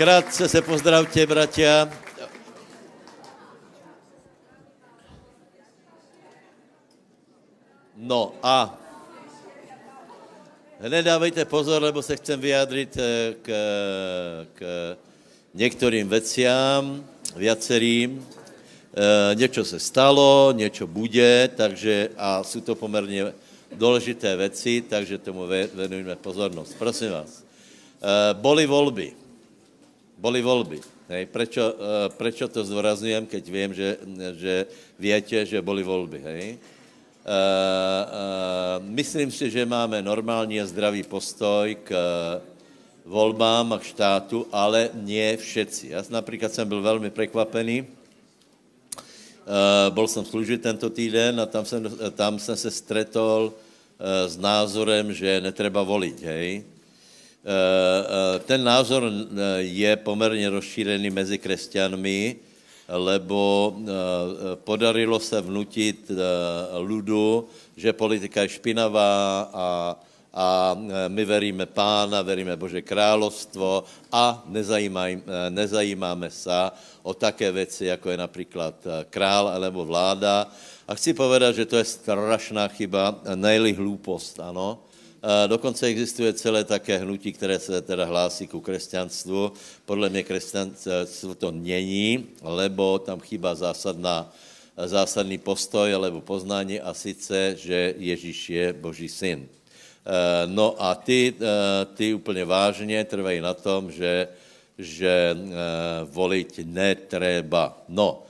Krátce se pozdravte, bratia. No a hned dávejte pozor, lebo se chcem vyjádřit eh, k, k některým veciám, viacerým. E, něco se stalo, něco bude, takže a jsou to poměrně důležité věci, takže tomu venujeme pozornost. Prosím vás. E, boli volby. Boli volby. Hej, prečo, e, prečo to zdůrazňujem, keď vím, že, že větě, že boli volby. Hej? Uh, uh, myslím si, že máme normální a zdravý postoj k volbám a k štátu, ale nie všetci. Já například jsem byl velmi překvapený. Uh, bol jsem služit tento týden a tam jsem, tam jsem se stretol s názorem, že netreba volit, hej. Uh, ten názor je poměrně rozšířený mezi křesťanmi, lebo eh, podarilo se vnutit ludu, eh, že politika je špinavá a, a eh, my veríme pána, veríme Bože královstvo a nezajímáme se o také věci, jako je například král alebo vláda. A chci povedat, že to je strašná chyba, nejli hloupost, ano Dokonce existuje celé také hnutí, které se teda hlásí ku křesťanstvu. Podle mě křesťanstvo to není, lebo tam chýba zásadná, zásadný postoj alebo poznání a sice, že Ježíš je Boží syn. No a ty, ty úplně vážně trvají na tom, že, že volit netreba. No,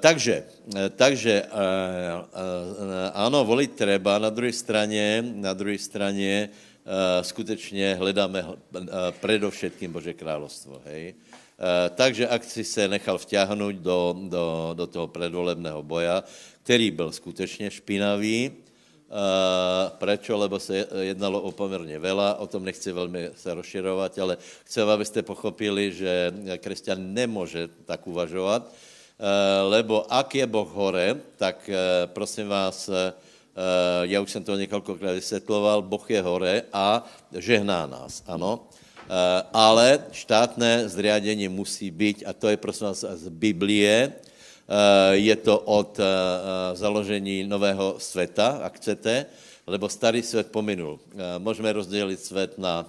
takže, eh, takže eh, ano, volit treba, na druhé straně, na druhé straně skutečně hledáme předovšetkým Bože královstvo, hej. Takže ak si se nechal vťahnout do, do, do toho predvolebného boja, který byl skutečně špinavý, Prečo? Lebo se jednalo o poměrně vela, o tom nechci velmi se rozširovat, ale chci, abyste pochopili, že křesťan nemůže tak uvažovat, Eh, lebo ak je Boh hore, tak eh, prosím vás, eh, já už jsem to několikrát vysvětloval, Boh je hore a žehná nás, ano. Ale štátné zriadení musí být, a to je prosím vás z Biblie, je to od založení nového světa, ak chcete, lebo starý svět pominul. Můžeme rozdělit svět na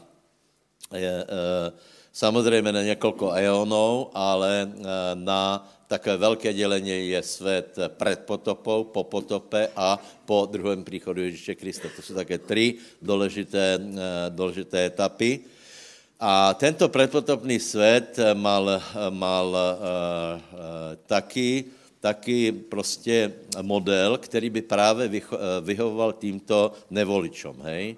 samozřejmě na několik eonů, ale na takové velké dělení je svět před potopou, po potope a po druhém příchodu Ježíše Krista. To jsou také tři důležité, eh, důležité etapy. A tento predpotopný svět mal, mal uh, uh, taky, taky prostě model, který by právě vycho, vyhovoval týmto nevoličům. Hej?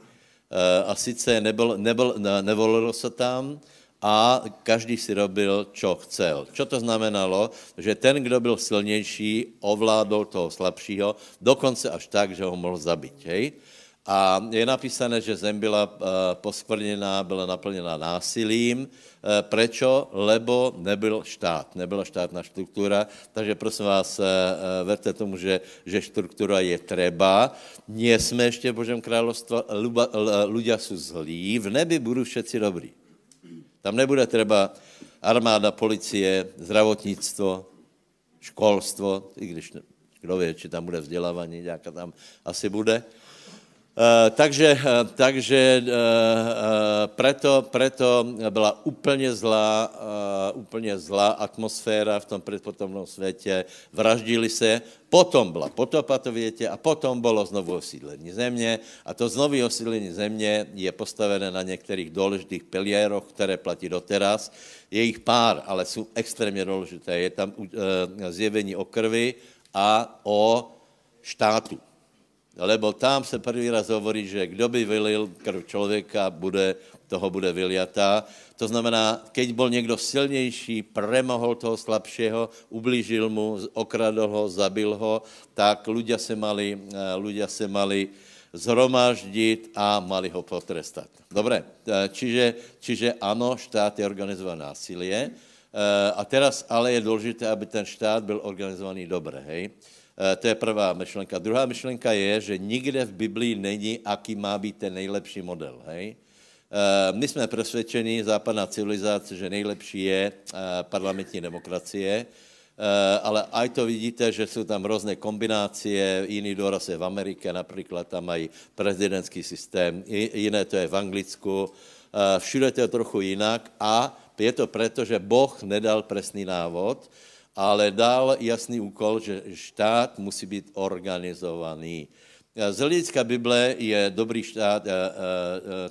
A sice nebyl, nebyl, nevolilo se tam, a každý si robil, čo chcel. Čo to znamenalo? Že ten, kdo byl silnější, ovládol toho slabšího, dokonce až tak, že ho mohl zabít. Hej? A je napísané, že zem byla uh, poskvrněná, byla naplněna násilím. Uh, prečo? Lebo nebyl štát, nebyla štátná štruktúra. Takže prosím vás, uh, verte tomu, že, že štruktúra je treba. Nie jsme ještě v Božem království, ľudia jsou zlí, v nebi budou všetci dobrí. Tam nebude třeba armáda, policie, zdravotnictvo, školstvo, i když kdo ví, či tam bude vzdělávání, nějaká tam asi bude. Uh, takže uh, takže uh, preto, preto byla úplně zlá, úplně zlá atmosféra v tom předpotomnom světě. Vraždili se, potom byla potopa, to větě, a potom bylo znovu osídlení země. A to znovu osídlení země je postavené na některých důležitých pilieroch, které platí doteraz. Je jich pár, ale jsou extrémně důležité. Je tam zjevení o krvi a o štátu Lebo tam se první raz hovorí, že kdo by vylil krv člověka, bude, toho bude vyliatá. To znamená, keď byl někdo silnější, premohol toho slabšího, ublížil mu, okradl ho, zabil ho, tak ľudia se mali, eh, ľudia se mali zhromaždit a mali ho potrestat. Dobré, eh, čiže, čiže ano, štát je organizovaný násilie, eh, a teraz ale je důležité, aby ten štát byl organizovaný dobře, hej? Eh, to je prvá myšlenka. Druhá myšlenka je, že nikde v Biblii není, aký má být ten nejlepší model. Hej? My jsme přesvědčeni, západná civilizace, že nejlepší je parlamentní demokracie, ale aj to vidíte, že jsou tam různé kombinace, jiný doraz je v Americe, například tam mají prezidentský systém, jiné to je v Anglicku, všude to je trochu jinak a je to proto, že Boh nedal presný návod, ale dal jasný úkol, že štát musí být organizovaný. Z hlediska Bible je dobrý štát,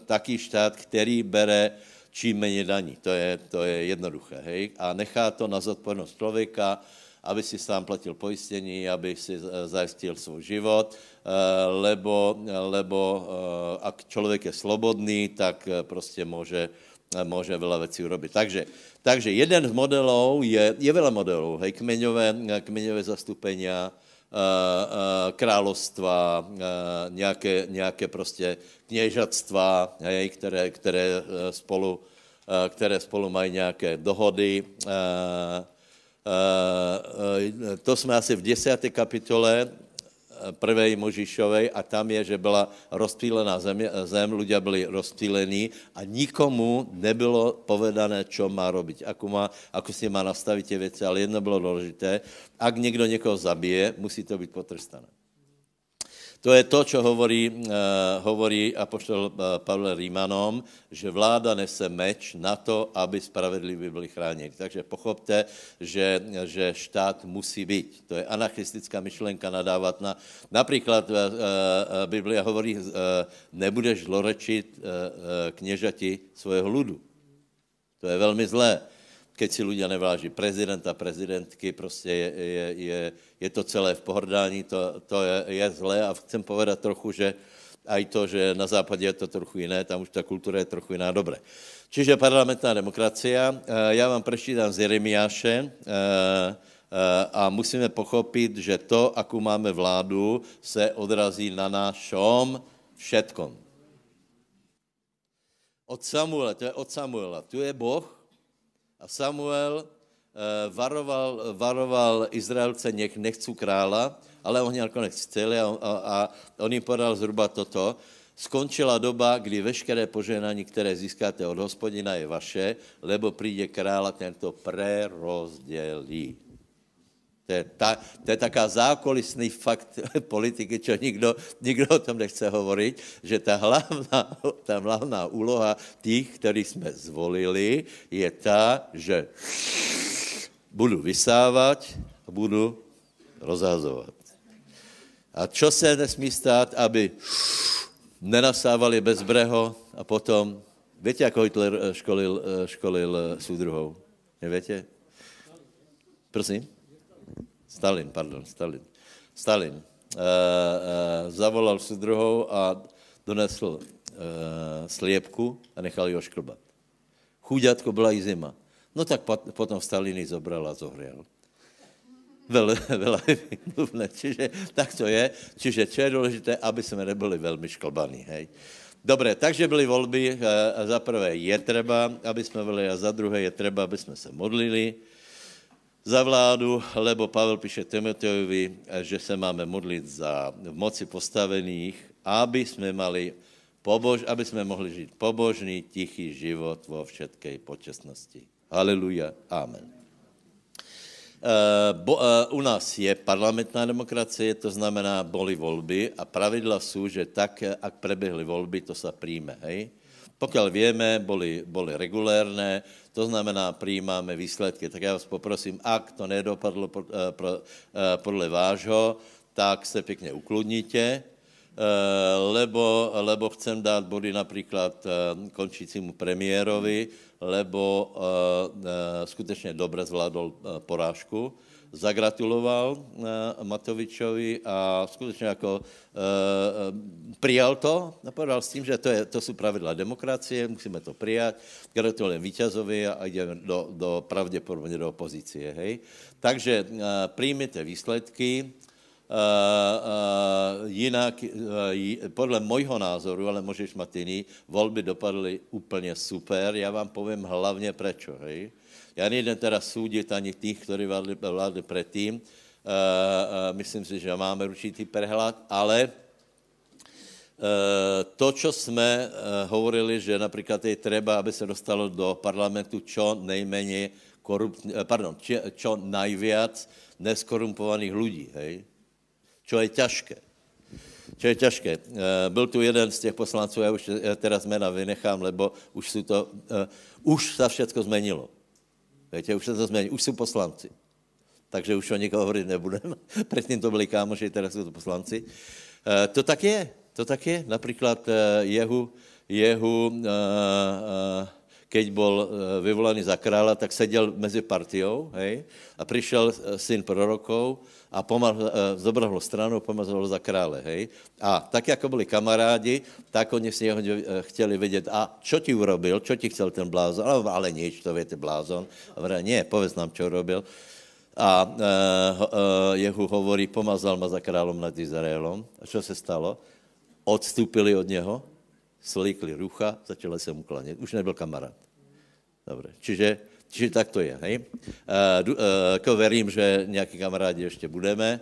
taký štát, který bere čím méně daní. To je, to je jednoduché. Hej? A nechá to na zodpovědnost člověka, aby si sám platil pojistění, aby si zajistil svůj život, lebo, lebo ak člověk je slobodný, tak prostě může, může veľa věcí urobiť. Takže, takže jeden z modelů je, je veľa modelů, hej, kmeňové, kmeňové zastupenia, královstva, nějaké, nějaké prostě kněžatstva, hej, které, které, spolu, které spolu mají nějaké dohody. To jsme asi v desáté kapitole prvej Možišovej a tam je, že byla rozptýlená zem, zem ľudia byli rozptýlení a nikomu nebylo povedané, čo má robiť, ako, má, ako si má nastavit tie věci, ale jedno bylo důležité, ak někdo někoho zabije, musí to být potrestané. To je to, čo hovorí, uh, hovorí apoštol uh, Pavel Rímanom, že vláda nese meč na to, aby spravedliví byli chráněni. Takže pochopte, že, že štát musí být. To je anarchistická myšlenka nadávat na... Například uh, uh, Biblia hovorí, uh, nebudeš zlorečit uh, uh, kněžati svého ludu. To je velmi zlé keď si ľudia neváží prezidenta, prezidentky, prostě je, je, je, je to celé v pohrdání, to, to je, je zlé a chcem povedat trochu, že aj to, že na západě je to trochu jiné, tam už ta kultura je trochu jiná, dobré. Čiže parlamentná demokracia, eh, já vám prečítám z Jeremiáše eh, eh, a musíme pochopit, že to, akou máme vládu, se odrazí na našom všetkom. Od Samuela, to je od Samuela, tu je Boh, a Samuel eh, varoval, varoval Izraelce, nech nechcú krála, ale oni nakonec chceli a, a, a on jim podal zhruba toto. Skončila doba, kdy veškeré poženání, které získáte od hospodina, je vaše, lebo přijde král a tento prerozdělí. To je, ta, to je taká zákulisný fakt politiky, čo nikdo, nikdo o tom nechce hovoriť, že ta hlavná, ta hlavná úloha těch, který jsme zvolili, je ta, že budu vysávat a budu rozhazovat. A čo se nesmí stát, aby nenasávali bezbreho a potom, víte, jak Hitler školil, školil soudruhou? Nevíte? Prosím? Stalin, pardon, Stalin. Stalin. E, e, zavolal si druhou a donesl e, sliepku a nechal ji ošklbat. Chuďatko byla i zima. No tak pot, potom Stalin ji zobral a zohrial. Veľa, veľa mluvné. Čiže tak to je. Čiže čo je důležité, aby jsme nebyli velmi šklbaní. Hej. Dobre, takže byly volby. A za prvé je třeba, aby jsme byli, a za druhé je třeba, aby jsme se modlili za vládu, lebo Pavel píše Timoteovi, že se máme modlit za v moci postavených, aby jsme mali pobož, aby jsme mohli žít pobožný, tichý život vo všetkej počestnosti. Haleluja. Amen. Uh, bo, uh, u nás je parlamentná demokracie, to znamená, boli volby a pravidla jsou, že tak, ak preběhly volby, to se přijme, hej? Pokud víme, boli, boli regulérné, to znamená, přijímáme výsledky. Tak já vás poprosím, ak to nedopadlo eh, eh, podle vášho, tak se pěkně ukludnite, eh, lebo, lebo chcem dát body například končícímu premiérovi, lebo skutečně dobře zvládol porážku zagratuloval uh, Matovičovi a skutečně jako uh, přijal to a povedal s tím, že to, je, to jsou pravidla demokracie, musíme to přijat, gratulujeme vítězovi a jdeme do, do pravděpodobně do opozice. Hej? Takže uh, přijměte výsledky, Uh, uh, jinak, uh, podle mojho názoru, ale můžeš mít jiný, volby dopadly úplně super. Já vám povím hlavně. Hej? Já nejdem teda soudit ani těch, kteří vládli, vládli předtím. Uh, uh, myslím si, že máme určitý prehlad, ale to, čo jsme hovorili, že například je třeba, aby se dostalo do parlamentu čo nejméně korup, pardon, čo najviac neskorumpovaných lidí, hej? Čo je těžké. Čo je těžké. Byl tu jeden z těch poslanců, já už teraz jména vynechám, lebo už, jsou to, už se všechno změnilo. Víte, už se to změní, už jsou poslanci. Takže už o nikoho hovorit nebudeme. Předtím to byli kámoši, teraz jsou to poslanci. To tak je, to tak je. Například Jehu, Jehu keď bol vyvolaný za krála, tak seděl mezi partiou, hej, a přišel syn prorokov a pomal, zobral ho stranu, pomazal ho za krále, hej. A tak, jako byli kamarádi, tak oni si ho chtěli vidět, a čo ti urobil, čo ti chcel ten blázon, ale, ale nič, to víte, blázon. A vrá, nie, povedz nám, čo urobil. A uh, uh, Jehu hovorí, pomazal ma za králom nad Izraelom. A čo se stalo? Odstúpili od něho, slíkli rucha, začali se mu klanět. Už nebyl kamarád. Dobre, čiže, čiže tak to je. Hej? Uh, uh, verím, že nějaký kamarádi ještě budeme,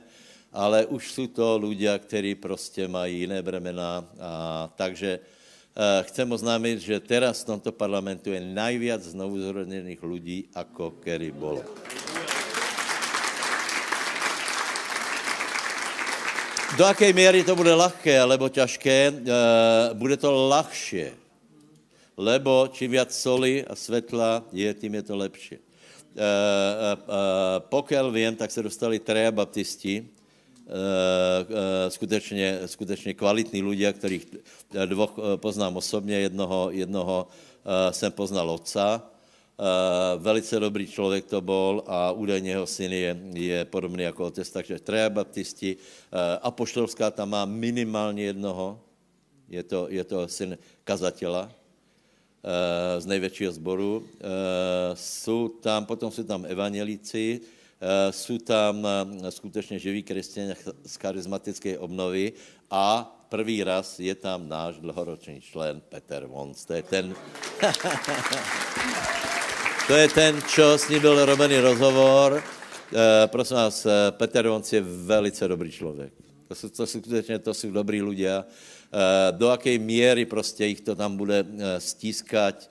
ale už jsou to ľudia, kteří prostě mají jiné bremena. A, takže uh, chcem oznámit, že teraz v tomto parlamentu je najviac znovu zrodněných lidí, ako kedy bolo. Do jaké míry to bude lehké, alebo těžké, uh, bude to lahšie. Lebo čím viac soli a světla je, tím je to lepší. Uh, uh, pokud vím, tak se dostali treja baptisti, skutečně, skutečně kvalitní ľudia, kterých dvoch poznám osobně, jednoho, jednoho jsem poznal otca, velice dobrý člověk to byl a údajně jeho syn je, je podobný jako otec, takže treja baptisti. Uh, apoštolská tam má minimálně jednoho, je to, je to syn kazatela uh, z největšího sboru. Jsou tam, potom jsou tam evangelíci, jsou tam skutečně živí křesťané z charizmatické obnovy a první raz je tam náš dlhoročný člen Peter Wons. To je ten... To je ten, čo s ním byl robený rozhovor. E, prosím vás, eh, Petr Vonc je velice dobrý člověk. To jsou, to jsou skutečně to jsou dobrý ľudia. E, do jaké míry prostě jich to tam bude stískat.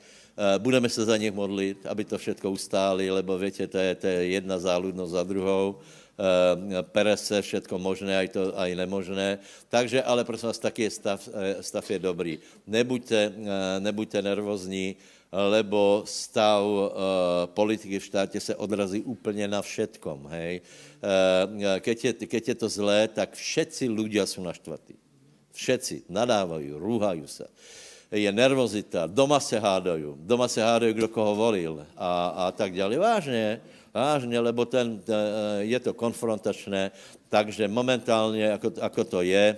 Budeme se za nich modlit, aby to všetko ustáli, lebo víte, to je, to je jedna záludnost za druhou. Pere se všetko možné, aj to aj nemožné. Takže, ale prosím vás, taky je stav, stav je dobrý. Nebuďte, nebuďte nervózní, lebo stav uh, politiky v štátě se odrazí úplně na všetkom, hej. Uh, keď, je, keď je to zlé, tak všetci ľudia jsou naštvatí. Všetci nadávají, rúhají se. Je nervozita, doma se hádají, doma se hádají, kdo koho volil a, a tak dále. Vážně, vážně, lebo ten, uh, je to konfrontačné, takže momentálně, jako, jako to je,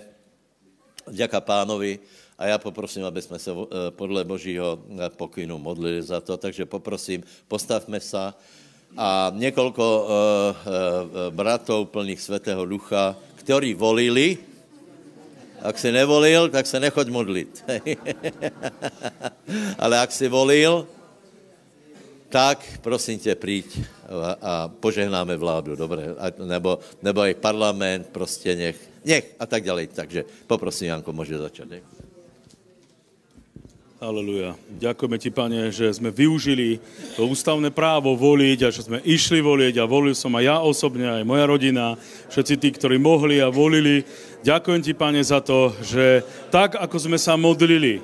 děka pánovi, a já poprosím, aby jsme se eh, podle božího eh, pokynu modlili za to. Takže poprosím, postavme se a několik uh, uh, bratov plných svatého ducha, kteří volili, ak si nevolil, tak se nechoď modlit. Ale ak si volil, tak prosím tě, přijď a, a požehnáme vládu, dobré, nebo, nebo i parlament, prostě nech, nech a tak dále. Takže poprosím, Janko, může začít. Nech. Aleluja. Ďakujeme ti, pane, že sme využili to ústavné právo voliť a že sme išli voliť a volil som aj ja osobne, aj moja rodina, všetci tí, ktorí mohli a volili. Ďakujem ti, pane, za to, že tak, ako sme sa modlili,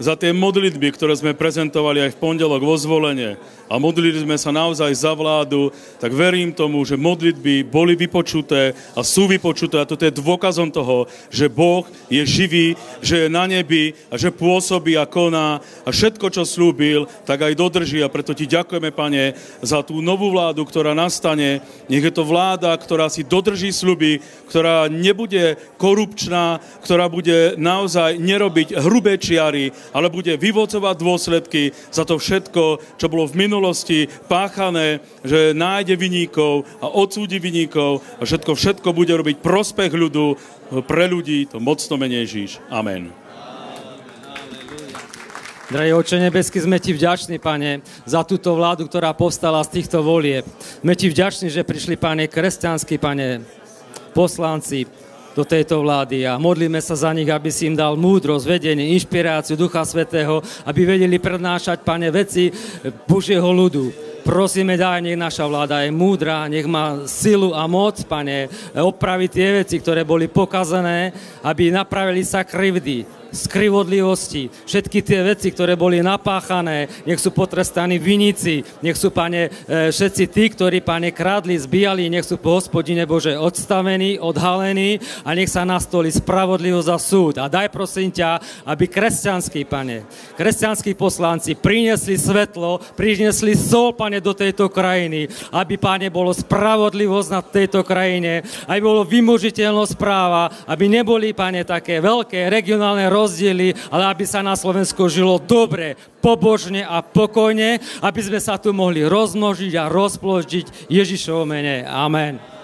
za tie modlitby, ktoré sme prezentovali aj v pondelok vo zvolenie. A modlili sme sa naozaj za vládu, tak verím tomu, že modlitby boli vypočuté a sú vypočuté. A toto je dôkazom toho, že Boh je živý, že je na nebi a že pôsobí a koná. A všetko, čo slúbil, tak aj dodrží. A preto ti ďakujeme, Pane, za tú novú vládu, ktorá nastane. Nech je to vláda, ktorá si dodrží sluby, ktorá nebude korupčná, ktorá bude naozaj nerobiť hrubé čiary, ale bude vyvocovať dôsledky za to všetko, čo bolo v minulosti páchané, že nájde vyníkov a odsúdi vyníkov a všetko, všetko bude robiť prospech ľudu pre ľudí, to mocno menej Ježíš. Amen. Drahý Oče nebesky, sme Ti vďační, Pane, za túto vládu, ktorá povstala z týchto volieb. Sme Ti vďační, že prišli, Pane, kresťanskí, Pane, poslanci, do tejto vlády a modlíme sa za nich, aby si im dal múdrosť, vedenie, inšpiráciu Ducha Svetého, aby vedeli prednášať, pane, veci Božieho ľudu. Prosíme, daj, nech naša vláda je múdra, nech má silu a moc, pane, opraviť tie veci, ktoré boli pokazané, aby napravili sa krivdy, skrivodlivosti, všetky tie veci, ktoré boli napáchané, nech sú potrestaní viníci, nech sú, pane, e, všetci tí, ktorí, pane, krádli, zbíjali, nech sú po hospodine Bože odstavení, odhalení a nech sa nastoli spravodlivosť a súd. A daj prosím ťa, aby kresťanskí, pane, kresťanskí poslanci priniesli svetlo, priniesli sol, pane, do tejto krajiny, aby, pane, bolo spravodlivosť na tejto krajine, aby bolo vymožiteľnosť práva, aby neboli, pane, také veľké regionálne rozdiely, ale aby sa na Slovensku žilo dobre, pobožne a pokojne, aby sme sa tu mohli rozmnožiť a rozpložiť Ježišovo mene. Amen.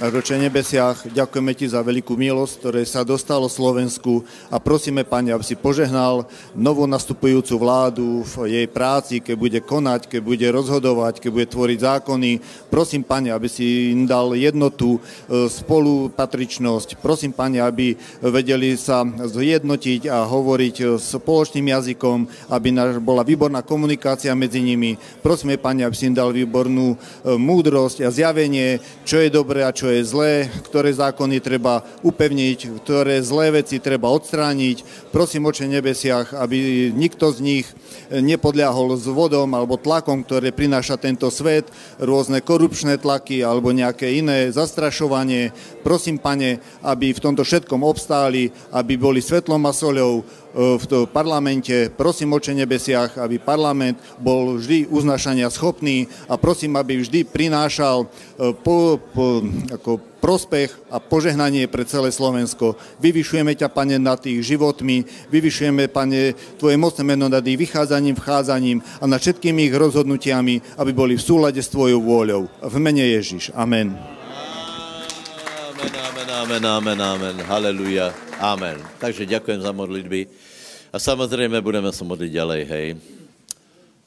Roče nebesiach, ďakujeme Ti za veľkú milosť, ktoré sa dostalo Slovensku a prosíme, Pane, aby si požehnal novú nastupujúcu vládu v jej práci, keď bude konať, keď bude rozhodovať, keď bude tvoriť zákony. Prosím, Pane, aby si im dal jednotu, e, spolupatričnosť. Prosím, Pane, aby vedeli sa zjednotiť a hovoriť spoločným jazykom, aby bola výborná komunikácia medzi nimi. Prosíme, Pane, aby si im dal výbornú e, múdrosť a zjavenie, čo je dobré a čo je zlé, ktoré zákony treba upevniť, ktoré zlé veci treba odstrániť. Prosím, oče nebesiach, aby nikto z nich nepodľahol s vodom alebo tlakom, ktoré prináša tento svet, rôzne korupčné tlaky alebo nejaké iné zastrašovanie. Prosím, pane, aby v tomto všetkom obstáli, aby boli svetlom a soľou v parlamente. Prosím, oče nebesiach, aby parlament bol vždy uznašania schopný a prosím, aby vždy prinášal po, po, ako prospech a požehnanie pre celé Slovensko. Vyvyšujeme ťa, Pane, nad tých životmi, vyvyšujeme, Pane, Tvoje mocné meno nad ich vychádzaním, vchádzaním a nad všetkými ich rozhodnutiami, aby boli v súlade s Tvojou vôľou. V mene Ježiš. Amen. Amen, amen, amen, amen, amen. Haleluja. Amen. Takže ďakujem za modlitby. A samozrejme budeme sa modliť ďalej, hej.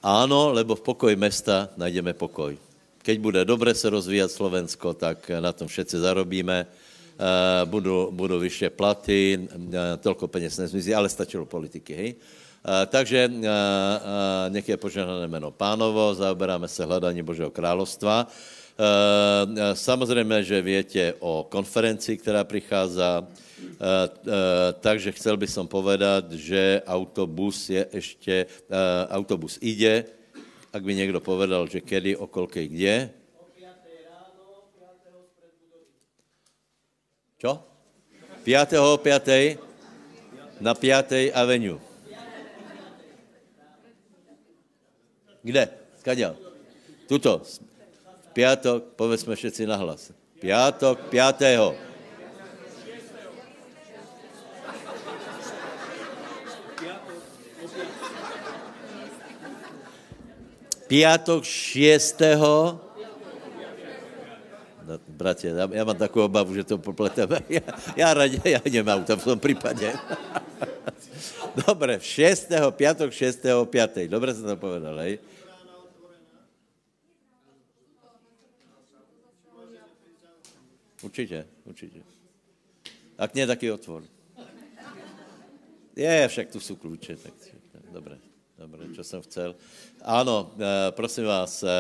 Áno, lebo v pokoji mesta najdeme pokoj. Keď bude dobre se rozvíjat Slovensko, tak na tom všetci zarobíme. Eh, budou, budou vyššie platy, eh, tolko peněz nezmizí, ale stačilo politiky, hej? Eh, takže nech je požehnané jméno pánovo, zaoberáme se hledání Božího královstva. Samozřejmě, že větě o konferenci, která přichází, takže chcel by som povedat, že autobus je ještě, autobus ide, ak by někdo povedal, že kedy, o kolkej, kde? Čo? 5. o 5. na 5. avenue. Kde? Skaďal? Tuto. Piatok, povedzme všetci nahlas. Piatok, 5. Piatok 6. No, bratia, ja, ja mám takú obavu, že to popleteme. Ja, ja, radě, ja nemám to v tom prípade. Dobre, 6. piatok 6. 5. Dobre som to povedal, hej? Určitě, určitě. Ak nie, taký otvor. Je, však tu sú kľúče, tak dobre. Dobre, čo jsem chcel. Áno, eh, prosím vás, eh,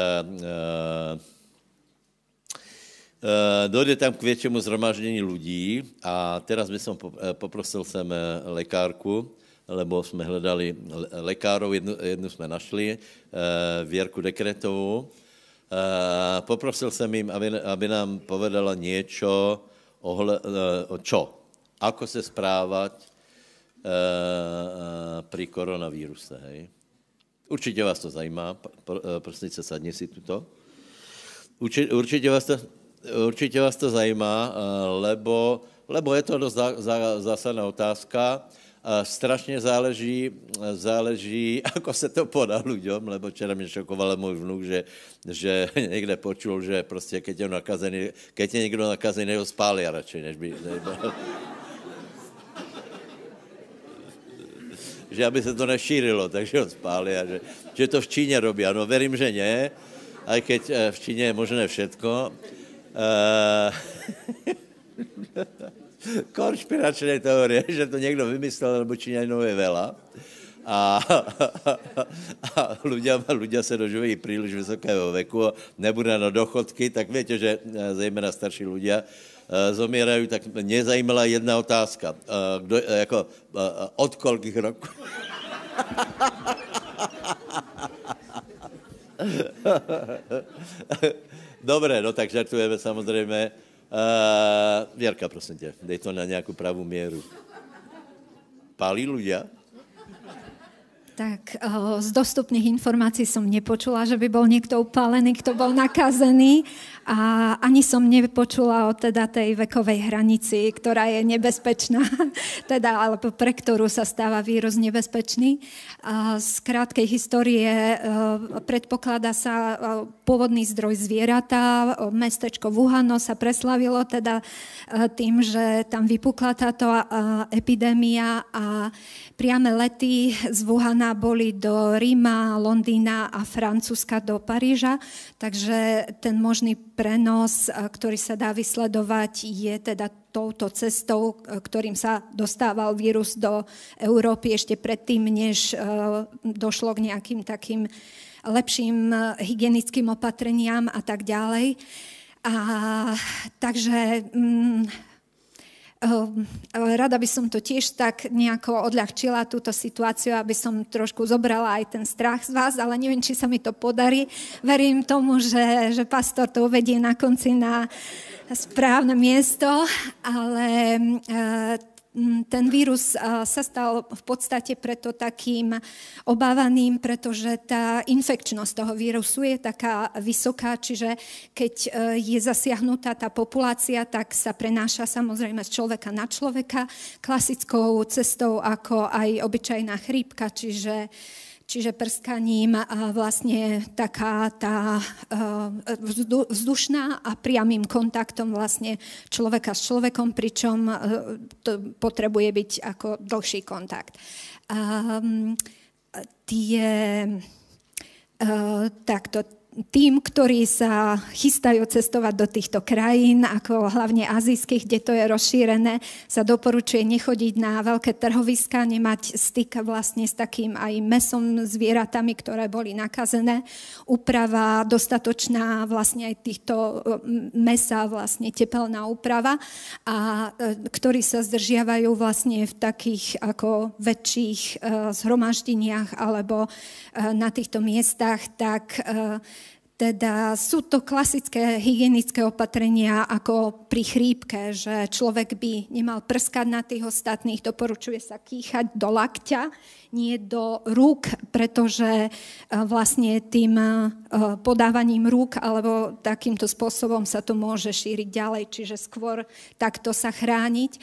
eh, dojde tam k většímu zhromaždění lidí a teraz by som poprosil sem lekárku, lebo jsme hledali lekárov, jednu, jednu jsme našli, Věrku Dekretovou. Poprosil jsem jim, aby, aby nám povedala něco o čo, ako se správat pri koronavíruse, hej. Určitě vás to zajímá, eh, prosím se, sadni si tuto. Určitě vás to, určitě vás to zajímá, lebo, lebo je to dost zásadná otázka. Strašně záleží, záleží, ako se to podá ľuďom, lebo včera mě šokoval můj vnuk, že, že někde počul, že prostě keď je nakazený, keď je někdo nakazený, ho spália radšej, než by... Než by že aby se to nešířilo, takže ho spáli a že, že to v Číně robí. Ano, verím, že ne, aj keď eh, v Číně je možné všetko. konšpiračné teorie, že to někdo vymyslel, nebo Číňanov je veľa. A, a ľudia, ľudia se dožívají příliš vysokého veku a nebude na dochodky, tak víte, že eh, zejména starší ľudia eh, zomierají, tak mě zajímala jedna otázka. Eh, kdo, jako, od kolikých roků? Dobré, no tak žartujeme samozřejmě. Uh, Věrka, prosím tě, dej to na nějakou pravou míru. Pálí ľudia? Tak z dostupných informácií som nepočula, že by bol niekto upálený, kto bol nakazený a ani som nepočula o teda tej vekovej hranici, ktorá je nebezpečná, teda, alebo pre ktorú sa stáva vírus nebezpečný. Z krátkej histórie predpokladá sa pôvodný zdroj zvieratá, mestečko Wuhano sa preslavilo teda tým, že tam vypukla táto epidémia a priame lety z Wuhana boli do Ríma, Londýna a Francúzska do Paríža, takže ten možný prenos, ktorý sa dá vysledovať, je teda touto cestou, ktorým sa dostával vírus do Európy ešte predtým, než došlo k nejakým takým lepším hygienickým opatreniam a tak ďalej. A, takže mm, rada by som to tiež tak nejako odľahčila, túto situáciu, aby som trošku zobrala aj ten strach z vás, ale neviem, či sa mi to podarí. Verím tomu, že, že pastor to uvedie na konci na správne miesto, ale Mm, ten vírus sa stal v podstate preto takým obávaným, pretože tá infekčnosť toho vírusu je taká vysoká, čiže keď e, je zasiahnutá tá populácia, tak sa prenáša samozrejme z človeka na človeka klasickou cestou ako aj obyčajná chrípka, čiže čiže prskaním vlastne taká tá e, vzdušná a priamým kontaktom vlastne človeka s človekom, pričom e, to potrebuje byť ako dlhší kontakt. A, tie, e, takto, tým, ktorí sa chystajú cestovať do týchto krajín, ako hlavne azijských, kde to je rozšírené, sa doporučuje nechodiť na veľké trhoviska, nemať styk vlastne s takým aj mesom, zvieratami, ktoré boli nakazené. Úprava dostatočná vlastne aj týchto mesa, vlastne tepelná úprava, a ktorí sa zdržiavajú vlastne v takých ako väčších zhromaždeniach alebo na týchto miestach, tak teda sú to klasické hygienické opatrenia ako pri chrípke, že človek by nemal prskať na tých ostatných, doporučuje sa kýchať do lakťa, nie do rúk, pretože e, vlastne tým e, podávaním rúk alebo takýmto spôsobom sa to môže šíriť ďalej, čiže skôr takto sa chrániť. E,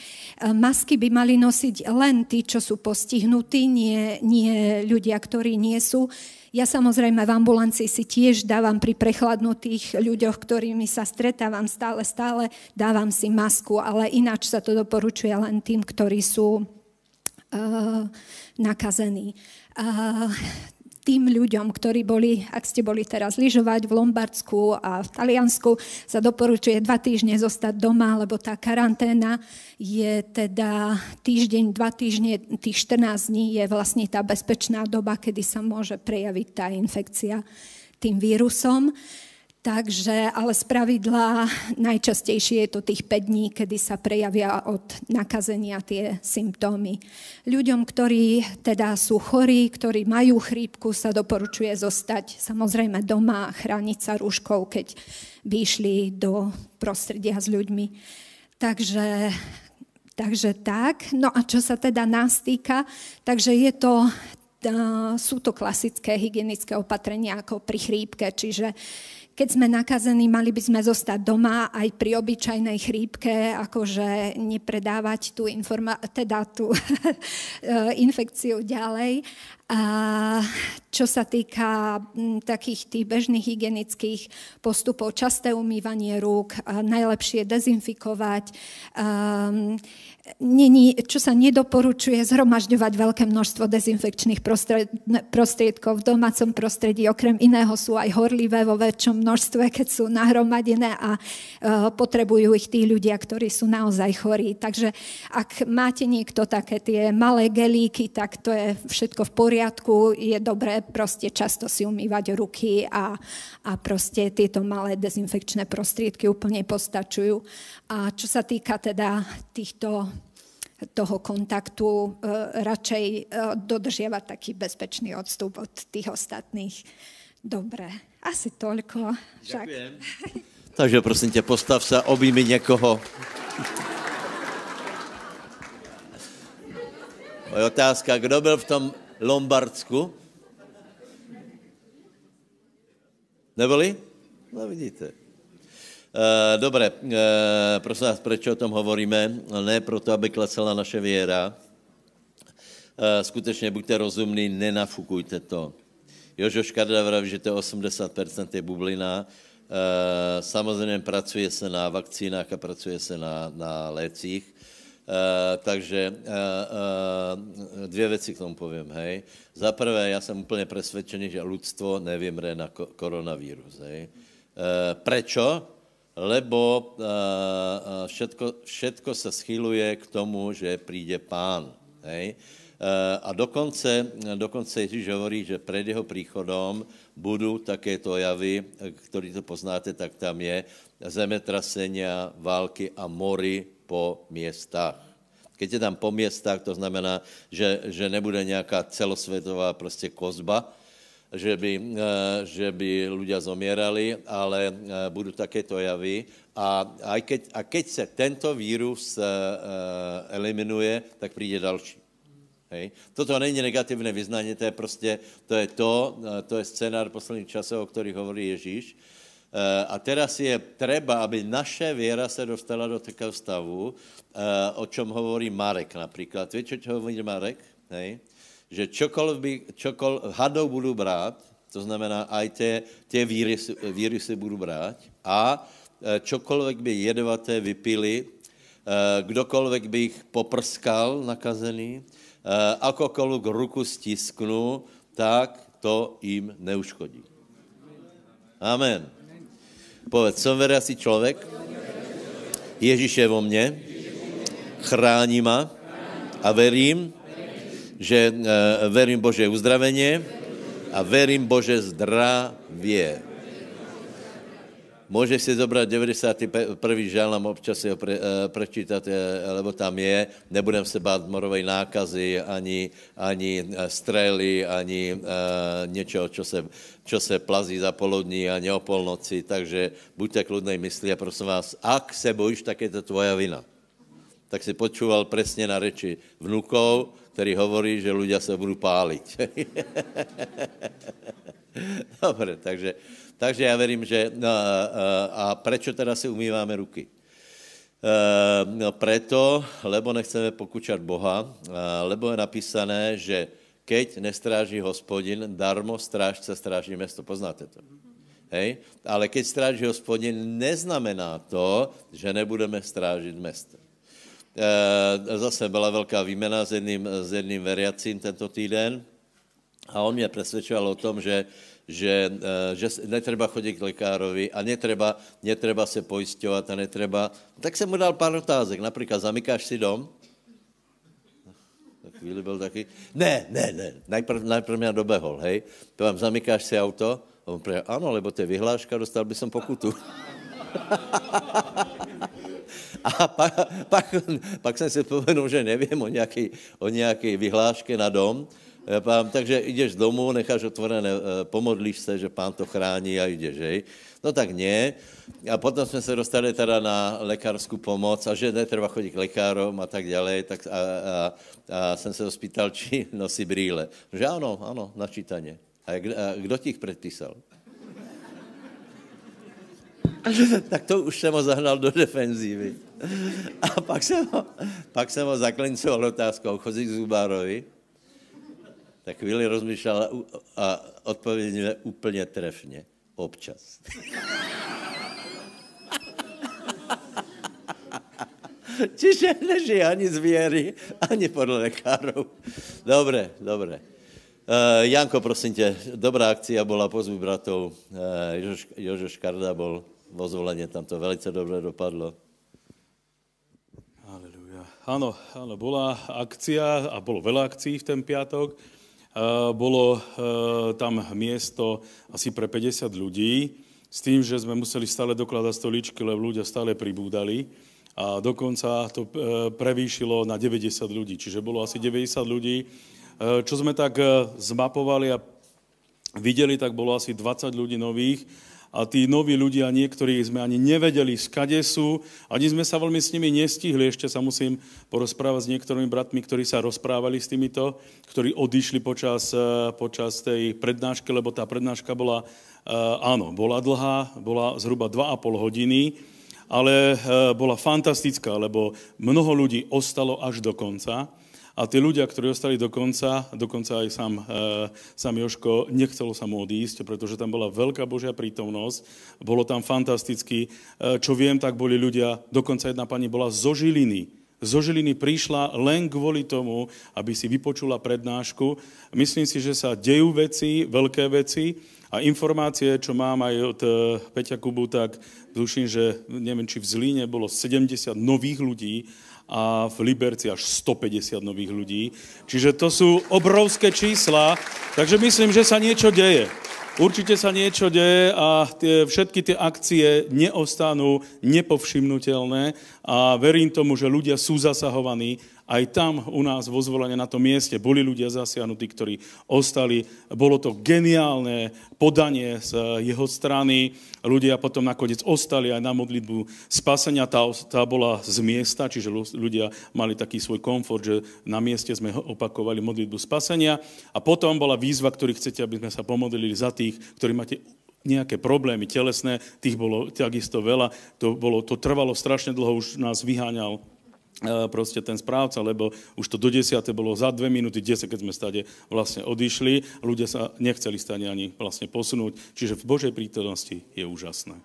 masky by mali nosiť len tí, čo sú postihnutí, nie, nie ľudia, ktorí nie sú. Ja samozrejme v ambulancii si tiež dávam pri prechladnutých ľuďoch, ktorými sa stretávam stále, stále dávam si masku, ale ináč sa to doporučuje len tým, ktorí sú uh, nakazení. Uh, tým ľuďom, ktorí boli, ak ste boli teraz lyžovať v Lombardsku a v Taliansku, sa doporučuje dva týždne zostať doma, lebo tá karanténa je teda týždeň, dva týždne, tých 14 dní je vlastne tá bezpečná doba, kedy sa môže prejaviť tá infekcia tým vírusom. Takže, ale z pravidla najčastejšie je to tých 5 dní, kedy sa prejavia od nakazenia tie symptómy. Ľuďom, ktorí teda sú chorí, ktorí majú chrípku, sa doporučuje zostať samozrejme doma a chrániť sa rúškou, keď by išli do prostredia s ľuďmi. Takže, takže tak. No a čo sa teda nás týka, takže je to sú to klasické hygienické opatrenia ako pri chrípke, čiže keď sme nakazení, mali by sme zostať doma aj pri obyčajnej chrípke, akože nepredávať tú, informa- teda tú infekciu ďalej. A čo sa týka takých tých bežných hygienických postupov, časté umývanie rúk, najlepšie dezinfikovať, um, není, čo sa nedoporučuje zhromažďovať veľké množstvo dezinfekčných prostriedkov v domácom prostredí. Okrem iného sú aj horlivé vo väčšom množstve, keď sú nahromadené a potrebujú ich tí ľudia, ktorí sú naozaj chorí. Takže ak máte niekto také tie malé gelíky, tak to je všetko v poriadku. Je dobré proste často si umývať ruky a, a proste tieto malé dezinfekčné prostriedky úplne postačujú. A čo sa týka teda týchto toho kontaktu e, radšej e, dodržiavať taký bezpečný odstup od tých ostatných. Dobre, asi toľko. Však. Takže prosím tě, postav se, objmi někoho. Moje otázka, kdo byl v tom Lombardsku? Nebyli? No vidíte. Eh, dobré, eh, prosím vás, proč o tom hovoríme? Ne proto, aby klesala naše věra. Eh, skutečně buďte rozumní, nenafukujte to. Jožo Škarda vraví, že to je 80% je bublina. Samozřejmě pracuje se na vakcínách a pracuje se na, na lécích. takže dvě věci k tomu povím, hej. Za prvé, já jsem úplně přesvědčený, že lidstvo nevymře na koronavírus, hej. Prečo? Lebo uh, všetko, všetko se schyluje k tomu, že přijde pán. Hej? Uh, a dokonce, dokonce Ježíš hovorí, že před jeho příchodem budou takéto javy, který to poznáte, tak tam je, zemetrasenia, války a mory po městách. Keď je tam po městách, to znamená, že, že nebude nějaká celosvětová prostě kozba, že by, eh, že by ľudia zomierali, ale eh, budú takéto javy. A, aj keď, a keď se tento vírus eh, eliminuje, tak přijde další. Hej. Toto není negativné vyznání, to je prostě, to je to, to je scénár posledních časov, o kterých hovorí Ježíš. A teraz je treba, aby naše věra se dostala do takového stavu, o čem hovorí Marek například. Víte, čo hovorí Marek? Hej? Že čokoliv, by, čokoliv hadou budu brát, to znamená, aj tie vírusy, vírusy budu brát, a e, čokoliv by jedovaté vypili, e, kdokoliv by jich poprskal nakazený, e, akokoliv ruku stisknu, tak to jim neuškodí. Amen. Povedz, jsem veriaci člověk, Ježíš je vo mně, chrání ma a verím, že uh, verím Bože uzdravenie a verím Bože zdravie. Můžeš si zobrat 91. žalm, občas si ho pre, uh, prečítat, uh, lebo tam je. Nebudem se bát morovej nákazy, ani, ani strely, ani uh, něčeho, čo se, čo se plazí za poludní, ani o polnoci. Takže buďte kludnej mysli a prosím vás, ak se bojíš, tak je to tvoja vina. Tak si počúval presne na reči vnukov, který hovorí, že ľudia se budou pálit. Dobre, takže, takže já verím, že... No, a prečo teda si umýváme ruky? No, preto, lebo nechceme pokučat Boha, lebo je napísané, že keď nestráží hospodin, darmo strážce stráží město. Poznáte to? Hej? Ale keď stráží hospodin, neznamená to, že nebudeme strážit město. Eh, zase byla velká výmena s jedným, s jedným veriacím tento týden a on mě přesvědčoval o tom, že, že, eh, že netreba chodit k lekárovi a netreba, netreba se pojistovat a netreba... Tak jsem mu dal pár otázek, například zamykáš si dom? Tak chvíli byl taky... Ne, ne, ne, najprv, najprv mě dobehol, hej. To vám zamykáš si auto? On prý, ano, lebo to je vyhláška, dostal by som pokutu. A pak, pak, pak jsem si povedl, že nevím o nějaké, o nějaké vyhláške na dom, takže jdeš z domu, necháš otvorené, eh, pomodlíš se, že pán to chrání a jdeš, hej. No tak ne. A potom jsme se dostali teda na lékařskou pomoc a že netreba chodit k lékařům a tak dále, tak a, a, a jsem se ho spýtal, či nosí brýle. Že ano, ano, načítaně. A, a kdo ti jich předpísal? tak to už jsem ho zahnal do defenzívy. A pak jsem ho, pak jsem ho zaklincoval otázkou, chodí k Zubárovi. Tak chvíli rozmýšlel a odpověděl úplně trefně. Občas. Čiže nežije ani z věry, ani podle lékařů. Dobré, dobré. Uh, Janko, prosím tě, dobrá akcia byla pozvy bratov. Uh, Jožo, Jožo Škarda byl vo zvolenie, tam to velice dobře dopadlo. Aleluja. Áno, áno, bola akcia a bolo veľa akcií v ten piatok. Uh, bolo uh, tam miesto asi pre 50 ľudí s tým, že sme museli stále dokladať stoličky, lebo ľudia stále pribúdali a dokonca to uh, prevýšilo na 90 ľudí, čiže bolo asi 90 ľudí Eh, čo sme tak eh, zmapovali a videli, tak bolo asi 20 ľudí nových a tí noví ľudia, niektorí sme ani nevedeli, skade sú. Ani sme sa veľmi s nimi nestihli. Ešte sa musím porozprávať s niektorými bratmi, ktorí sa rozprávali s týmito, ktorí odišli počas, eh, počas tej prednášky, lebo tá prednáška bola, áno, bola dlhá, bola zhruba 2,5 hodiny, ale bola fantastická, lebo mnoho ľudí ostalo až do konca. A tí ľudia, ktorí ostali do konca, dokonca aj sám, e, sám Joško, nechcelo sa mu odísť, pretože tam bola veľká Božia prítomnosť, bolo tam fantasticky. E, čo viem, tak boli ľudia, dokonca jedna pani bola zo Žiliny, zo Žiliny prišla len kvôli tomu, aby si vypočula prednášku. Myslím si, že sa dejú veci, veľké veci a informácie, čo mám aj od e, Peťa Kubu, tak tuším, že neviem, či v Zlíne bolo 70 nových ľudí a v Liberci až 150 nových ľudí. Čiže to sú obrovské čísla, takže myslím, že sa niečo deje. Určite sa niečo deje a tie, všetky tie akcie neostanú nepovšimnutelné a verím tomu, že ľudia sú zasahovaní aj tam u nás vo zvolenie na tom mieste boli ľudia zasiahnutí, ktorí ostali. Bolo to geniálne podanie z jeho strany. Ľudia potom nakoniec ostali aj na modlitbu spasenia. Tá, tá bola z miesta, čiže ľudia mali taký svoj komfort, že na mieste sme opakovali modlitbu spasenia. A potom bola výzva, ktorý chcete, aby sme sa pomodlili za tých, ktorí máte nejaké problémy telesné, tých bolo takisto veľa. To, bolo, to trvalo strašne dlho, už nás vyháňal proste ten správca, lebo už to do desiate bolo za dve minúty, desať, keď sme stade vlastne odišli. Ľudia sa nechceli stane ani vlastne posunúť. Čiže v Božej prítomnosti je úžasné.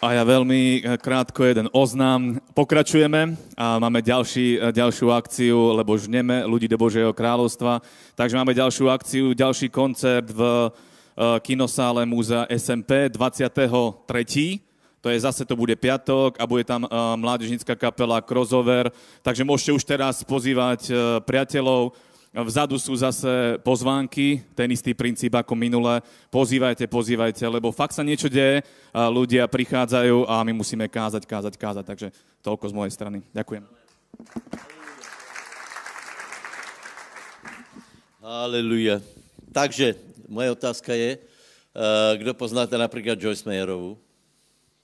A ja veľmi eh, krátko jeden oznám. Pokračujeme a máme ďalší, eh, ďalšiu akciu, lebo žneme ľudí do Božieho kráľovstva. Takže máme ďalšiu akciu, ďalší koncert v eh, kinosále Múzea SMP 23 to je zase, to bude piatok a bude tam uh, mládežnická kapela Crossover, takže môžete už teraz pozývať uh, priateľov, Vzadu sú zase pozvánky, ten istý princíp ako minule. Pozývajte, pozývajte, lebo fakt sa niečo deje, a ľudia prichádzajú a my musíme kázať, kázať, kázať. Takže toľko z mojej strany. Ďakujem. Aleluja. Takže moje otázka je, kdo poznáte například Joyce Mayerovu?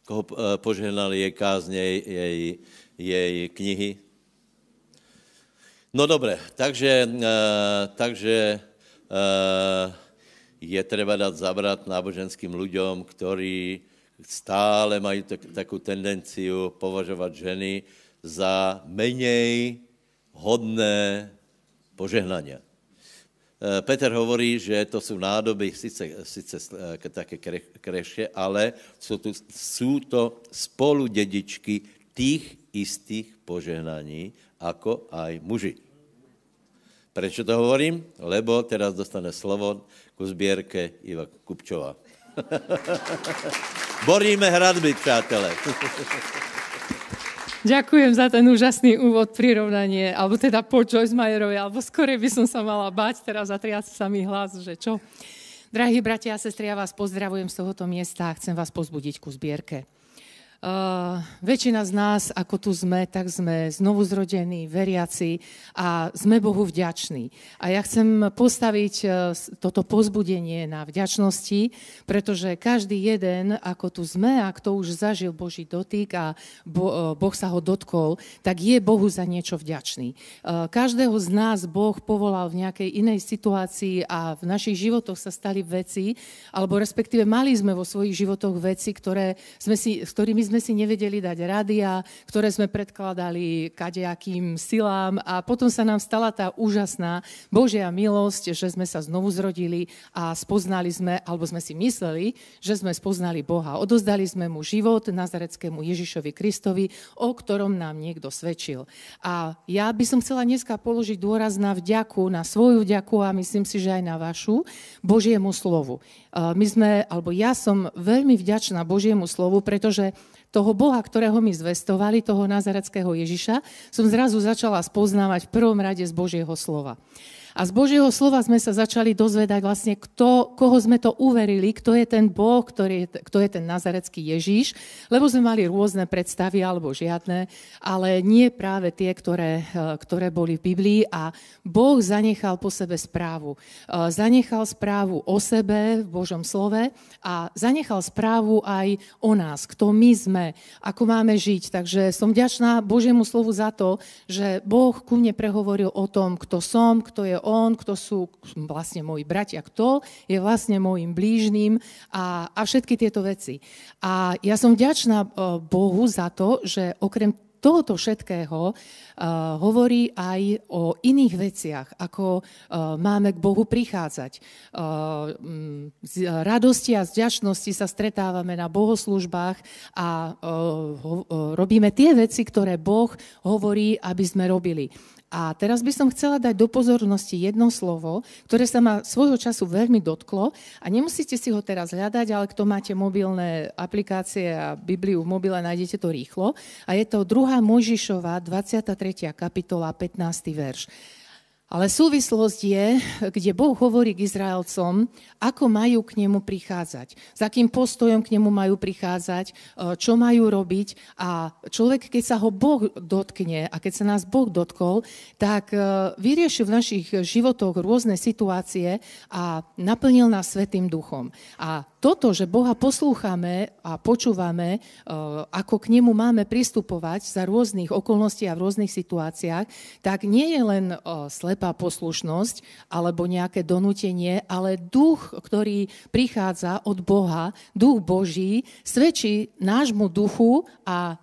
Koho eh, požehnali jej kázně, jej, jej knihy. No dobré, takže, eh, takže eh, je třeba dát zabrat náboženským lidem, ktorí stále mají tak, takovou tendenciu považovat ženy za menej hodné požehnania. Eh, Peter hovorí, že to jsou nádoby sice, sice eh, také krešie, ale jsou, tu, jsou to spolu dědičky tých istých požehnaní, ako aj muži. Prečo to hovorím? Lebo teraz dostane slovo ku zbierke Iva Kupčová. Boríme hradby, přátelé. Ďakujem za ten úžasný úvod, prirovnanie, alebo teda po Joyce Mayerovi, alebo skore by som sa mala bať, teraz zatriať sa mi hlas, že čo. Drahí bratia a sestry, ja vás pozdravujem z tohoto miesta a chcem vás pozbudiť ku zbierke. Uh, väčšina z nás, ako tu sme, tak sme znovu zrodení, veriaci a sme Bohu vďační. A ja chcem postaviť uh, toto pozbudenie na vďačnosti, pretože každý jeden, ako tu sme a kto už zažil Boží dotyk a uh, Boh sa ho dotkol, tak je Bohu za niečo vďačný. Každého z nás Boh povolal v nejakej inej situácii a v našich životoch sa stali veci, alebo respektíve mali sme vo svojich životoch veci, ktoré sme si, s ktorými sme si nevedeli dať rady a ktoré sme predkladali kadejakým silám a potom sa nám stala tá úžasná Božia milosť, že sme sa znovu zrodili a spoznali sme, alebo sme si mysleli, že sme spoznali Boha. Odozdali sme mu život nazareckému Ježišovi Kristovi, o ktorom nám niekto svedčil. A ja by som chcela dneska položiť dôraz na vďaku, na svoju vďaku a myslím si, že aj na vašu, Božiemu slovu. My sme, alebo ja som veľmi vďačná Božiemu slovu, pretože toho Boha, ktorého my zvestovali, toho nazareckého Ježiša, som zrazu začala spoznávať v prvom rade z Božieho slova. A z Božieho slova sme sa začali dozvedať vlastne, kto, koho sme to uverili, kto je ten Boh, ktorý je, kto je ten nazarecký Ježíš, lebo sme mali rôzne predstavy alebo žiadne, ale nie práve tie, ktoré, eh, ktoré boli v Biblii a Boh zanechal po sebe správu. Eh, zanechal správu o sebe v Božom slove a zanechal správu aj o nás, kto my sme, ako máme žiť. Takže som vďačná Božiemu slovu za to, že Boh ku mne prehovoril o tom, kto som, kto je on, kto sú vlastne moji bratia, kto je vlastne môjim blížným a, a všetky tieto veci. A ja som vďačná e, Bohu za to, že okrem tohoto všetkého uh, hovorí aj o iných veciach, ako uh, máme k Bohu prichádzať. Uh, z radosti a z ďačnosti sa stretávame na bohoslužbách a uh, ho, uh, robíme tie veci, ktoré Boh hovorí, aby sme robili. A teraz by som chcela dať do pozornosti jedno slovo, ktoré sa ma svojho času veľmi dotklo a nemusíte si ho teraz hľadať, ale kto máte mobilné aplikácie a Bibliu v mobile, nájdete to rýchlo. A je to 2. Mojžišova, 23. kapitola, 15. verš. Ale súvislosť je, kde Boh hovorí k Izraelcom, ako majú k nemu prichádzať, s akým postojom k nemu majú prichádzať, e, čo majú robiť. A človek, keď sa ho Boh dotkne a keď sa nás Boh dotkol, tak e, vyrieši v našich životoch rôzne situácie a naplnil nás Svetým duchom. A toto, že Boha poslúchame a počúvame, e, ako k nemu máme pristupovať za rôznych okolností a v rôznych situáciách, tak nie je len slepé slepá poslušnosť alebo nejaké donútenie, ale duch, ktorý prichádza od Boha, duch Boží, svedčí nášmu duchu a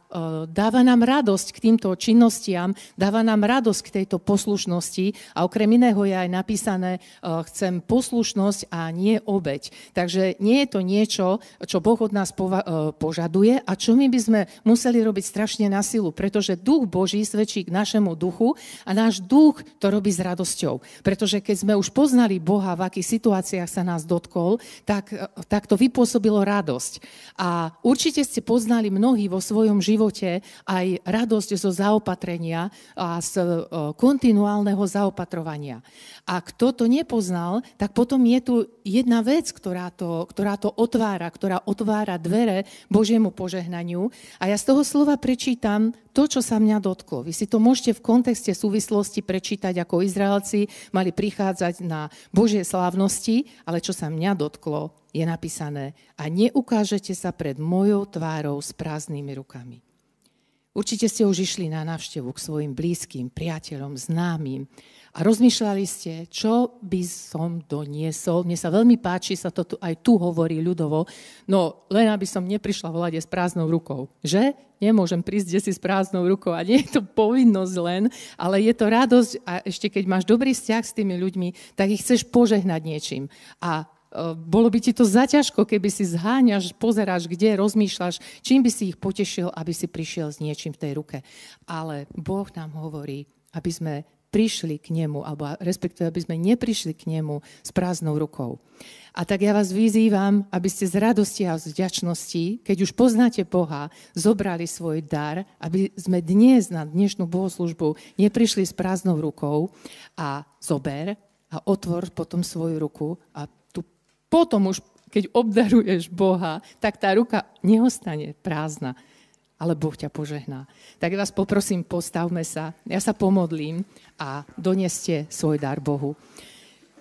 dáva nám radosť k týmto činnostiam, dáva nám radosť k tejto poslušnosti a okrem iného je aj napísané, e, chcem poslušnosť a nie obeď. Takže nie je to niečo, čo Boh od nás e, požaduje a čo my by sme museli robiť strašne na silu, pretože duch Boží svedčí k našemu duchu a náš duch to robí s radosťou. Pretože keď sme už poznali Boha, v akých situáciách sa nás dotkol, tak, tak to vypôsobilo radosť. A určite ste poznali mnohí vo svojom živote aj radosť zo zaopatrenia a z e, kontinuálneho zaopatrovania. A kto to nepoznal, tak potom je tu jedna vec, ktorá to, ktorá to otvára, ktorá otvára dvere Božiemu požehnaniu. A ja z toho slova prečítam to, čo sa mňa dotklo. Vy si to môžete v kontexte súvislosti prečítať, ako Izraelci mali prichádzať na Božie slávnosti, ale čo sa mňa dotklo, je napísané a neukážete sa pred mojou tvárou s prázdnymi rukami. Určite ste už išli na návštevu k svojim blízkym, priateľom, známym a rozmýšľali ste, čo by som doniesol. Mne sa veľmi páči, sa to tu, aj tu hovorí ľudovo, no len aby som neprišla volať s prázdnou rukou. Že? Nemôžem prísť si s prázdnou rukou a nie je to povinnosť len, ale je to radosť a ešte keď máš dobrý vzťah s tými ľuďmi, tak ich chceš požehnať niečím. A bolo by ti to zaťažko, keby si zháňaš, pozeráš, kde rozmýšľaš, čím by si ich potešil, aby si prišiel s niečím v tej ruke. Ale Boh nám hovorí, aby sme prišli k nemu, alebo respektíve, aby sme neprišli k nemu s prázdnou rukou. A tak ja vás vyzývam, aby ste z radosti a z vďačnosti, keď už poznáte Boha, zobrali svoj dar, aby sme dnes na dnešnú bohoslužbu neprišli s prázdnou rukou a zober a otvor potom svoju ruku a potom už, keď obdaruješ Boha, tak tá ruka neostane prázdna, ale Boh ťa požehná. Tak vás poprosím, postavme sa, ja sa pomodlím a doneste svoj dar Bohu.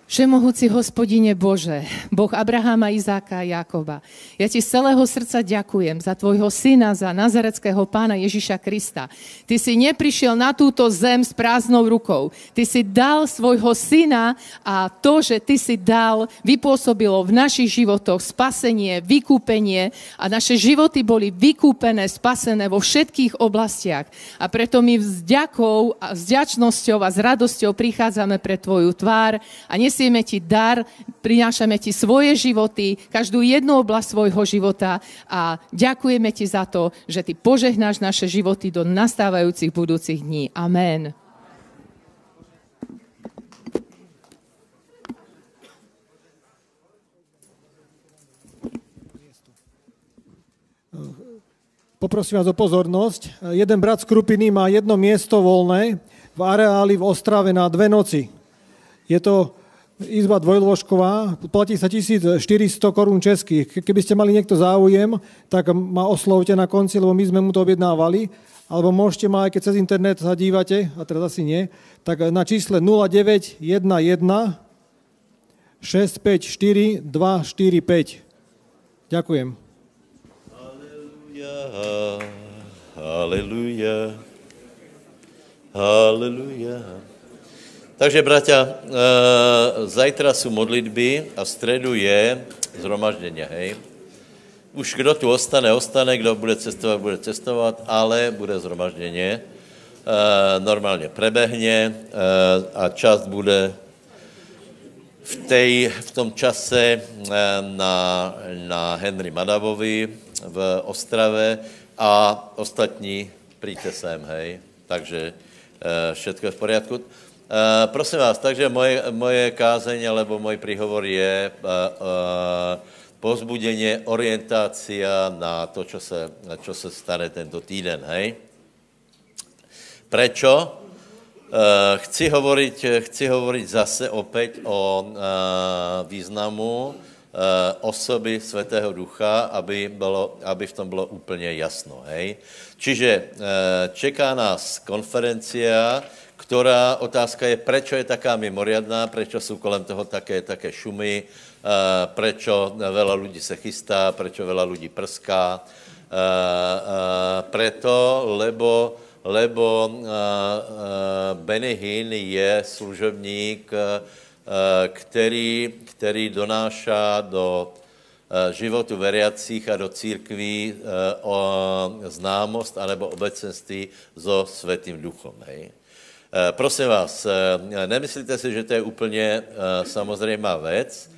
Všemohúci hospodine Bože, Boh Abrahama, Izáka a Jakoba, ja ti z celého srdca ďakujem za tvojho syna, za nazareckého pána Ježiša Krista. Ty si neprišiel na túto zem s prázdnou rukou. Ty si dal svojho syna a to, že ty si dal, vypôsobilo v našich životoch spasenie, vykúpenie a naše životy boli vykúpené, spasené vo všetkých oblastiach. A preto my vzďakou a vzďačnosťou a s radosťou prichádzame pre tvoju tvár a nesi nesieme ti dar, prinášame ti svoje životy, každú jednu oblasť svojho života a ďakujeme ti za to, že ty požehnáš naše životy do nastávajúcich budúcich dní. Amen. Poprosím vás o pozornosť. Jeden brat z Krupiny má jedno miesto voľné v areáli v Ostrave na dve noci. Je to izba dvojložková, platí sa 1400 korún českých. Keby ste mali niekto záujem, tak ma oslovte na konci, lebo my sme mu to objednávali. Alebo môžete ma, aj keď cez internet sa dívate, a teraz asi nie, tak na čísle 0911 654 245. Ďakujem. Haleluja, haleluja, haleluja. Takže, bratia, e, zajtra jsou modlitby a v středu je zhromaždění, hej? Už kdo tu ostane, ostane, kdo bude cestovat, bude cestovat, ale bude zhromaždění. E, normálně prebehně e, a čas bude v, tej, v tom čase na, na Henry Madavovi v Ostrave a ostatní přijďte sem, hej. Takže všetko je v poriadku. Uh, prosím vás, takže moje, moje kázeň alebo můj príhovor je uh, uh, pozbudeně, orientácia na to, čo se, čo se stane tento týden, hej? Prečo? Uh, chci, hovoriť, chci hovoriť zase opäť o uh, významu uh, osoby Svatého Ducha, aby, bylo, aby v tom bylo úplně jasno. Hej? Čiže čeká nás konferencia, ktorá otázka je, prečo je taká mimoriadná, prečo jsou kolem toho také, také šumy, eh, prečo veľa ľudí se chystá, prečo veľa ľudí prská. Eh, eh, preto, lebo, lebo Benny Hinn je služebník, který, který donáša do životu veriacích a do církví o známost anebo obecenství so Svetým duchom. Hej? Eh, prosím vás, eh, nemyslíte si, že to je úplně eh, samozřejmá věc.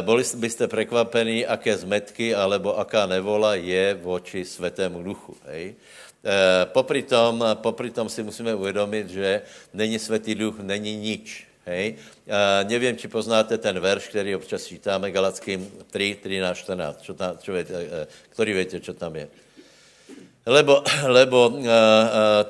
Boli byste překvapení, aké zmetky alebo aká nevola je voči Svetému duchu. Hej? Popri tom, popri tom si musíme uvědomit, že není Svetý duch, není nič. Hej? nevím, či poznáte ten verš, který občas čítáme, Galackým 3, 13, 14. Čo tam, čo viete, který víte, čo tam je? Lebo, lebo uh,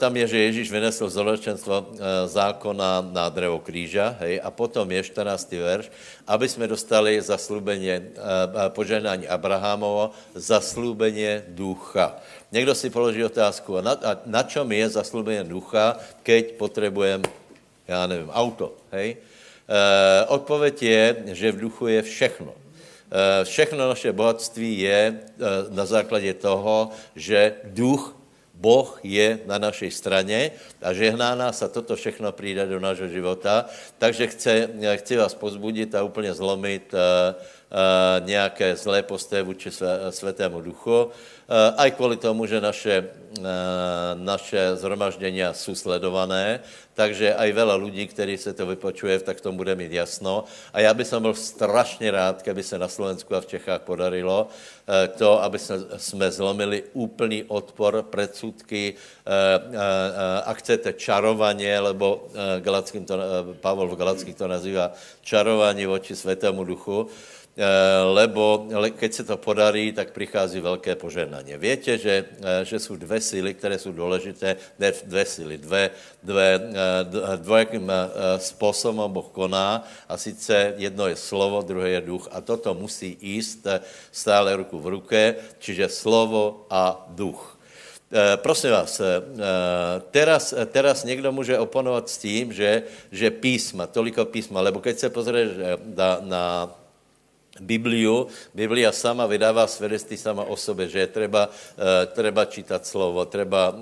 tam je, že Ježíš vynesl zoločenstvo uh, zákona na drevo kríža, hej, a potom je 14. verš, aby jsme dostali zaslúbenie uh, poženání Abrahamovo, zaslúbenie ducha. Někdo si položí otázku, a na, a na čom je zaslúbenie ducha, keď potřebujem, já nevím, auto, hej? Uh, odpověď je, že v duchu je všechno. Eh, všechno naše bohatství je eh, na základě toho, že duch, Boh je na naší straně a žehná nás a toto všechno přijde do nášho života. Takže chci, chci vás pozbudit a úplně zlomit nějaké zlé postoje vůči světému duchu. Eh, aj kvůli tomu, že naše, eh, naše zhromaždění jsou sledované, takže aj veľa lidí, kteří se to vypočuje, tak tom bude mít jasno. A já bych byl strašně rád, kdyby se na Slovensku a v Čechách podarilo eh, to, aby jsme zlomili úplný odpor, predsudky, a chcete čarovaně, lebo to, Pavel v Galackých to nazývá čarování voči Světému duchu, Eh, lebo keď se to podarí, tak přichází velké požehnání. Víte, že, eh, že jsou dvě síly, které jsou důležité, ne dvě síly, dvě, dvě, eh, dvojakým způsobem Boh koná a sice jedno je slovo, druhé je duch a toto musí jíst stále ruku v ruce, čiže slovo a duch. Prosím vás, teraz, teraz někdo může oponovat s tím, že, že písma, toliko písma, lebo keď se pozrieš na, na Bibliu, Biblia sama vydává svědectví sama o sobě, že je treba, treba čítat slovo, treba,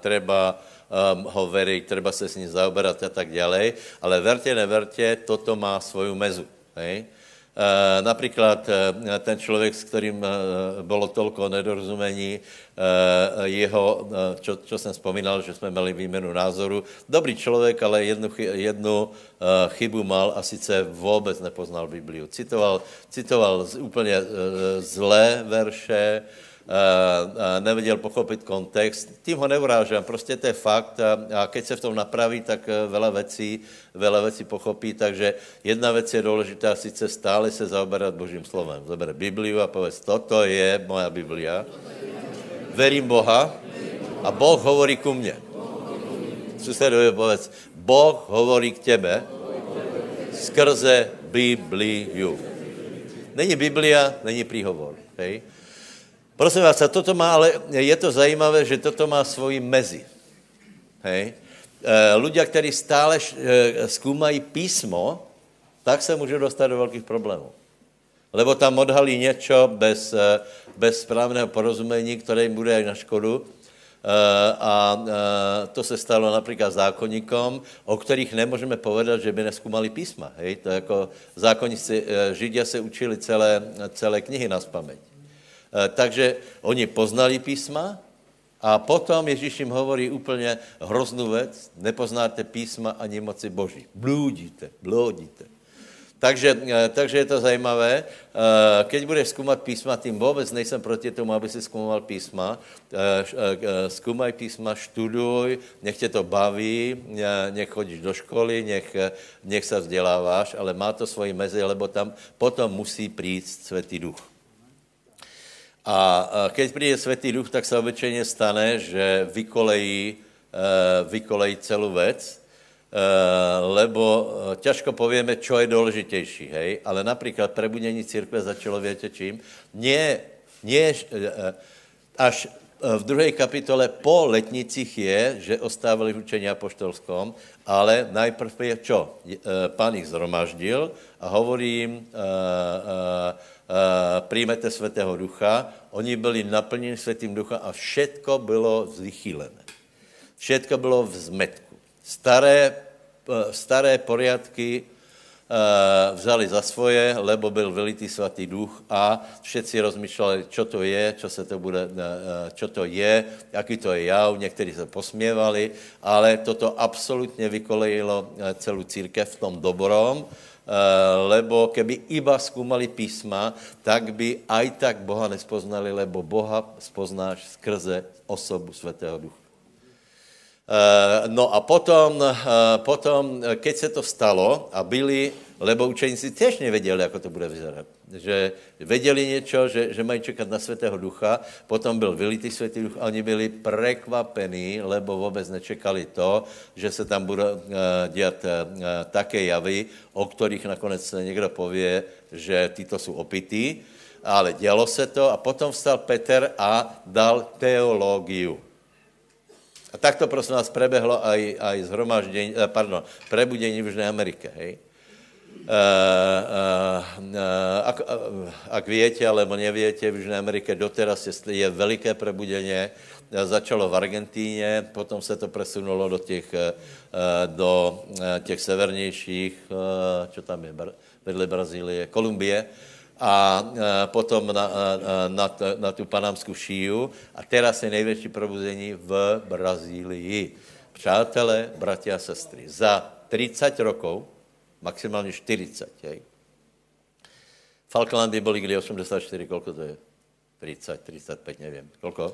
treba um, ho veriť, treba se s ním zaoberat a tak dále, ale verte, neverte, toto má svoju mezu. Hej? Uh, například uh, ten člověk, s kterým uh, bylo tolko nedorozumení, jeho, čo, čo jsem vzpomínal, že jsme měli výměnu názoru, dobrý člověk, ale jednu, jednu chybu mal a sice vůbec nepoznal Bibliu. Citoval, citoval úplně zlé verše, nevěděl pochopit kontext. Tím ho neurážám, prostě to je fakt a, a keď se v tom napraví, tak e, veľa věcí, veľa věcí pochopí, takže jedna věc je důležitá, sice stále se zaoberat Božím slovem. Zabere Bibliu a povedz, toto je moja Biblia. Verím Boha a Boh hovorí ku mně. Susedovi povedz, Boh hovorí k tebe skrze Bibliu. Není Biblia, není příhovor. Hej? Prosím vás, a toto má, ale je to zajímavé, že toto má svoji mezi. Hej? Ľudia, kteří stále e, zkoumají písmo, tak se můžou dostat do velkých problémů. Lebo tam odhalí něco bez, e, bez správného porozumení, které jim bude na škodu. A to se stalo například zákonníkom, o kterých nemůžeme povedat, že by neskumali písma. Hej? To jako zákonníci, Židia se učili celé, celé knihy na spaměť. Eh, takže oni poznali písma a potom Ježíš jim hovorí úplně hroznou věc, nepoznáte písma ani moci Boží. Blúdíte, blúdíte. Takže, eh, takže je to zajímavé. Eh, keď budeš zkoumat písma, tím vůbec nejsem proti tomu, aby si zkoumal písma. Zkoumaj písma, študuj, nech tě to baví, nech chodíš do školy, nech, nech se vzděláváš, ale má to svoji mezi, lebo tam potom musí přijít Světý duch. A keď přijde Světý duch, tak se obyčejně stane, že vykolejí, eh, vykolejí celou věc, eh, lebo ťažko povieme, čo je důležitější, hej? Ale například prebudění církve začalo, větě čím? Nie, nie, až v druhé kapitole po letnicích je, že ostávali v učení apoštolskom, ale najprv je čo? Pán jich zhromaždil a hovorí jim, přijmete Svatého Ducha, oni byli naplněni Svatým Ducha a všetko bylo zvychýlené. Všetko bylo v zmetku. Staré, eh, staré poriadky eh, vzali za svoje, lebo byl velitý svatý duch a všetci rozmýšleli, čo to je, čo se to bude, čo to je, jaký to je jav, někteří se posměvali, ale toto absolutně vykolejilo celou církev v tom dobrom, Eh, lebo keby iba zkoumali písma, tak by aj tak Boha nespoznali, lebo Boha spoznáš skrze osobu Svatého Ducha. Eh, no a potom, eh, potom, keď se to stalo a byli, lebo učeníci těž nevěděli, jak to bude vyzerat. Že věděli něco, že, že mají čekat na Svatého Ducha, potom byl vylitý Svatý Duch a oni byli prekvapení, lebo vůbec nečekali to, že se tam bude dělat také javy, o kterých nakonec někdo pově, že tyto jsou opití, ale dělo se to a potom vstal Peter a dal teológiu. A tak to prosím vás prebehlo aj, aj zhromaždění, eh, pardon, prebudení v Jižné Amerike, hej? Uh, uh, uh, ak, ak viete, alebo neviete, v Jižné Amerike doteraz je, veliké prebudeně. Začalo v Argentíně, potom se to presunulo do těch, do těch severnějších, čo tam je, vedle Brazílie, Kolumbie a potom na, na, na tu panamskou šíju a teraz je největší probuzení v Brazílii. Přátelé, bratia a sestry, za 30 rokov, maximálně 40, jej. Falklandy byly kdy 84, kolko to je? 30, 35, nevím. Kolko? Uh,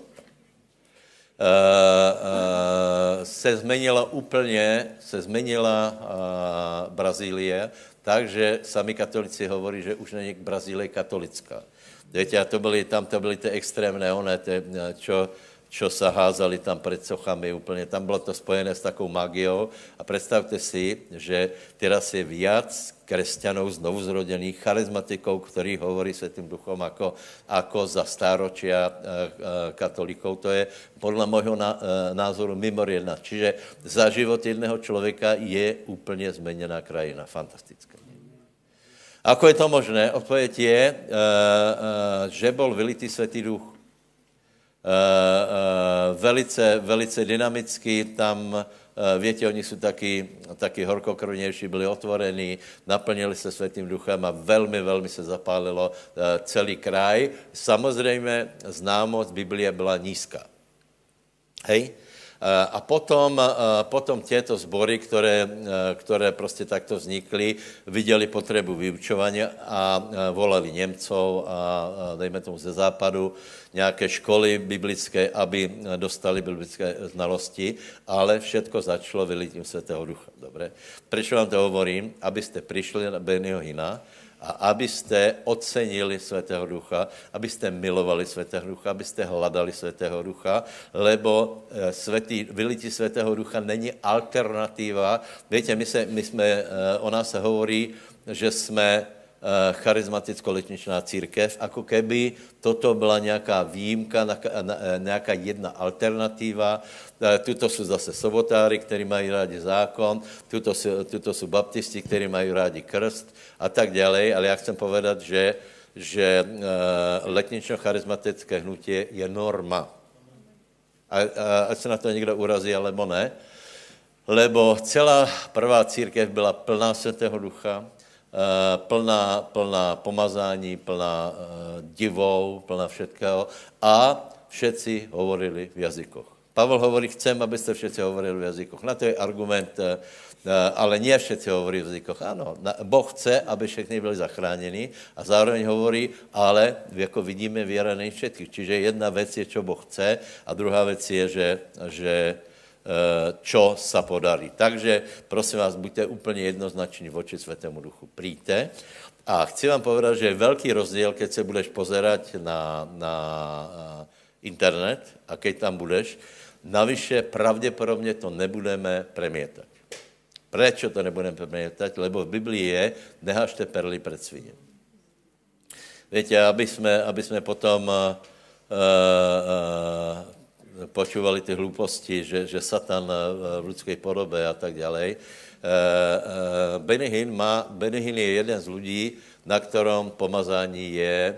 uh, se zmenila úplně, se zmenila uh, Brazílie takže sami katolici hovorí, že už není Brazílie katolická. Víte, a to byly, tam to byly ty extrémné, one, ty, čo, čo sa házali tam před sochami úplně. Tam bylo to spojené s takou magiou. A představte si, že teraz je viac kresťanov znovu zrodených, charizmatikov, ktorí hovorí Svetým duchom ako, ako za stáročia e, e, katolíkov. To je podle môjho e, názoru mimoriadná. Čiže za život jedného člověka je úplně zmeněná krajina. Fantastická. Ako je to možné? Odpověď je, že bol vylitý Svetý duch. Velice, velice dynamicky tam Eh, Víte, oni jsou taky, taky horkokrvnější, byli otvorení, naplnili se světým duchem a velmi, velmi se zapálilo eh, celý kraj. Samozřejmě známost Biblie byla nízká. Hej? Eh, a potom, eh, potom těto sbory, které, eh, které prostě takto vznikly, viděli potřebu vyučování a volali Němcov a dejme tomu ze západu nějaké školy biblické, aby dostali biblické znalosti, ale všetko začalo vylitím Světého Ducha. Dobré? Proč vám to hovorím? Abyste přišli na Benio Hina, a abyste ocenili Svatého Ducha, abyste milovali Svatého Ducha, abyste hledali Svatého Ducha, lebo eh, svatý, vylití Svatého Ducha není alternativa. Víte, my, se, my jsme, eh, o nás se hovorí, že jsme charizmaticko-letničná církev, jako keby toto byla nějaká výjimka, eh, nějaká jedna alternativa. Eh, tuto jsou zase sobotáry, kteří mají rádi zákon, tuto jsou, tuto jsou baptisti, kteří mají rádi krst a tak dále. Ale já chcem povedat, že, že letnično-charizmatické hnutí je norma. A, a, ať se na to někdo urazí, alebo ne. Lebo celá prvá církev byla plná Svatého Ducha, Eh, plná, plná pomazání, plná uh, divou, plná všetkého a všetci hovorili v jazykoch. Pavel hovorí, chcem, abyste všetci hovorili v jazykoch. Na to je argument, uh, ale nie všetci hovorí v jazykoch. Ano, Boh chce, aby všechny byli zachráněni a zároveň hovorí, ale jako vidíme, věra není všetkých. Čiže jedna věc je, co Boh chce a druhá věc je, že, že Eh, čo sa podarí. Takže prosím vás, buďte úplně jednoznační voči Svetému duchu. Príďte. A chci vám povedat, že je velký rozdíl, keď se budeš pozerať na, na eh, internet a keď tam budeš. Navyše pravděpodobně to nebudeme premietat. Proč to nebudeme premietat? Lebo v Biblii je, nehažte perly před svině. Víte, aby jsme, aby jsme potom uh, uh, počúvali ty hluposti, že, že Satan eh, v lidské podobě a tak dále. Eh, eh, Benny má, Benny Hinn je jeden z lidí, na kterém pomazání je,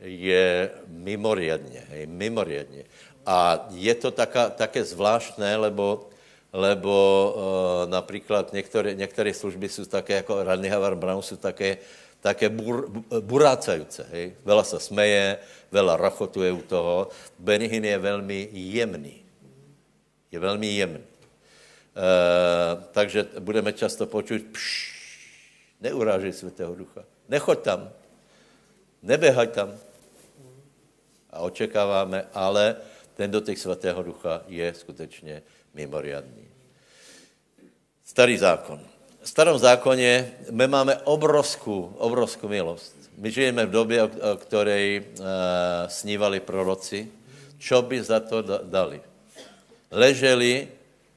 je mimoriadně, je mimoriadně. A je to taká, také zvláštné, lebo, lebo uh, například některé, některé služby jsou také, jako Randy Havar Brown, jsou také, také bur, burácajúce. Hej? Veľa sa smeje, veľa rachotuje u toho. Benihin je velmi jemný. Je velmi jemný. E, takže budeme často počuť, pš, neurážej Světého Ducha. Nechoď tam. Nebehaj tam. A očekáváme, ale ten dotyk Svatého Ducha je skutečně mimoriadný. Starý zákon. V starom zákoně my máme obrovskou, obrovskou milost. My žijeme v době, o které uh, snívali proroci. Čo by za to dali? Leželi,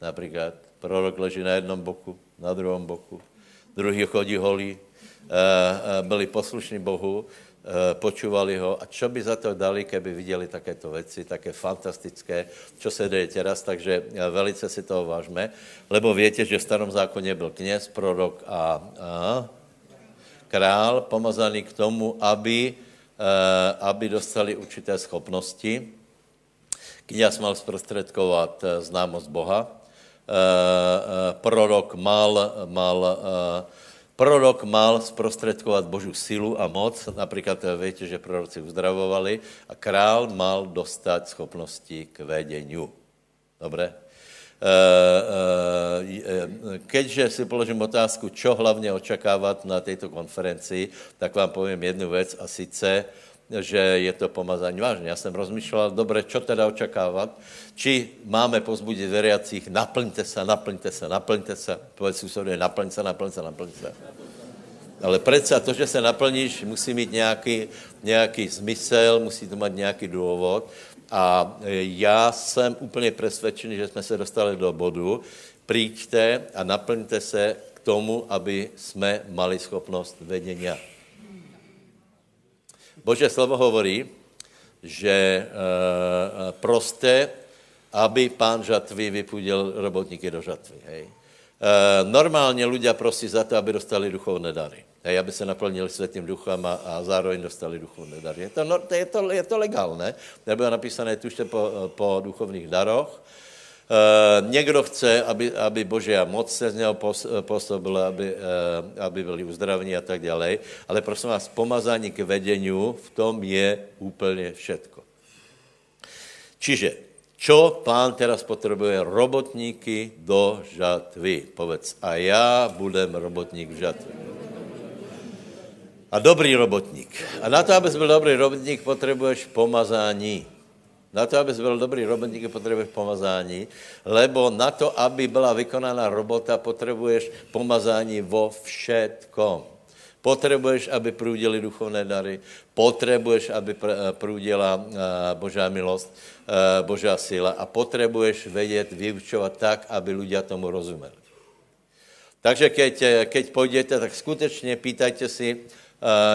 například, prorok leží na jednom boku, na druhém boku, druhý chodí holí, uh, uh, byli poslušní Bohu, Eh, počúvali ho a čo by za to dali, keby viděli takéto věci, také fantastické, čo se děje teraz, takže eh, velice si toho vážme, lebo větě, že v starom zákoně byl kněz, prorok a, a král pomazaný k tomu, aby, eh, aby dostali určité schopnosti. Kněz mal zprostředkovat známost Boha, a, prorok mal, mal Prorok mal zprostředkovat Božu silu a moc, například eh, víte, že proroci uzdravovali, a král mal dostat schopnosti k vedeniu. Dobré? Keďže si položím otázku, čo hlavně očekávat na této konferenci, tak vám povím jednu věc a sice, že je to pomazání vážně. Já jsem rozmýšlel, dobře, čo teda očekávat? Či máme pozbudit veriacích, naplňte se, naplňte se, naplňte se, povedz susedovi, naplň se, naplň se, naplň se. Ale přece to, že se naplníš, musí mít nějaký, nějaký smysl, musí to mít nějaký důvod. A já jsem úplně přesvědčený, že jsme se dostali do bodu, přijďte a naplňte se k tomu, aby jsme mali schopnost vedení. Bože slovo hovorí, že proste, aby pán žatvy vypudil robotníky do žatvy. Hej. Normálně ľudia prosí za to, aby dostali duchovné dary. Hej, aby se naplnili světým duchem a, a zároveň dostali duchovné dary. Je to, no, je to, je to legálné, nebylo napísané tušte po, po duchovných daroch. Uh, někdo chce, aby, aby Božia moc se z něho působila, aby, uh, aby byli uzdravení a tak dále, ale prosím vás, pomazání k vedeniu v tom je úplně všetko. Čiže, čo pán teraz potřebuje? Robotníky do žatvy. Povedz, a já budem robotník v žatvě. A dobrý robotník. A na to, abys byl dobrý robotník, potřebuješ pomazání. Na to, abys byl dobrý robotník, potřebuješ pomazání, lebo na to, aby byla vykonána robota, potřebuješ pomazání vo všetkom. Potřebuješ, aby průděli duchovné dary, potřebuješ, aby průděla eh, Božá milost, eh, Božá síla a potřebuješ vědět, vyučovat tak, aby lidé tomu rozuměli. Takže keď, eh, keď půjdete, tak skutečně pýtajte si,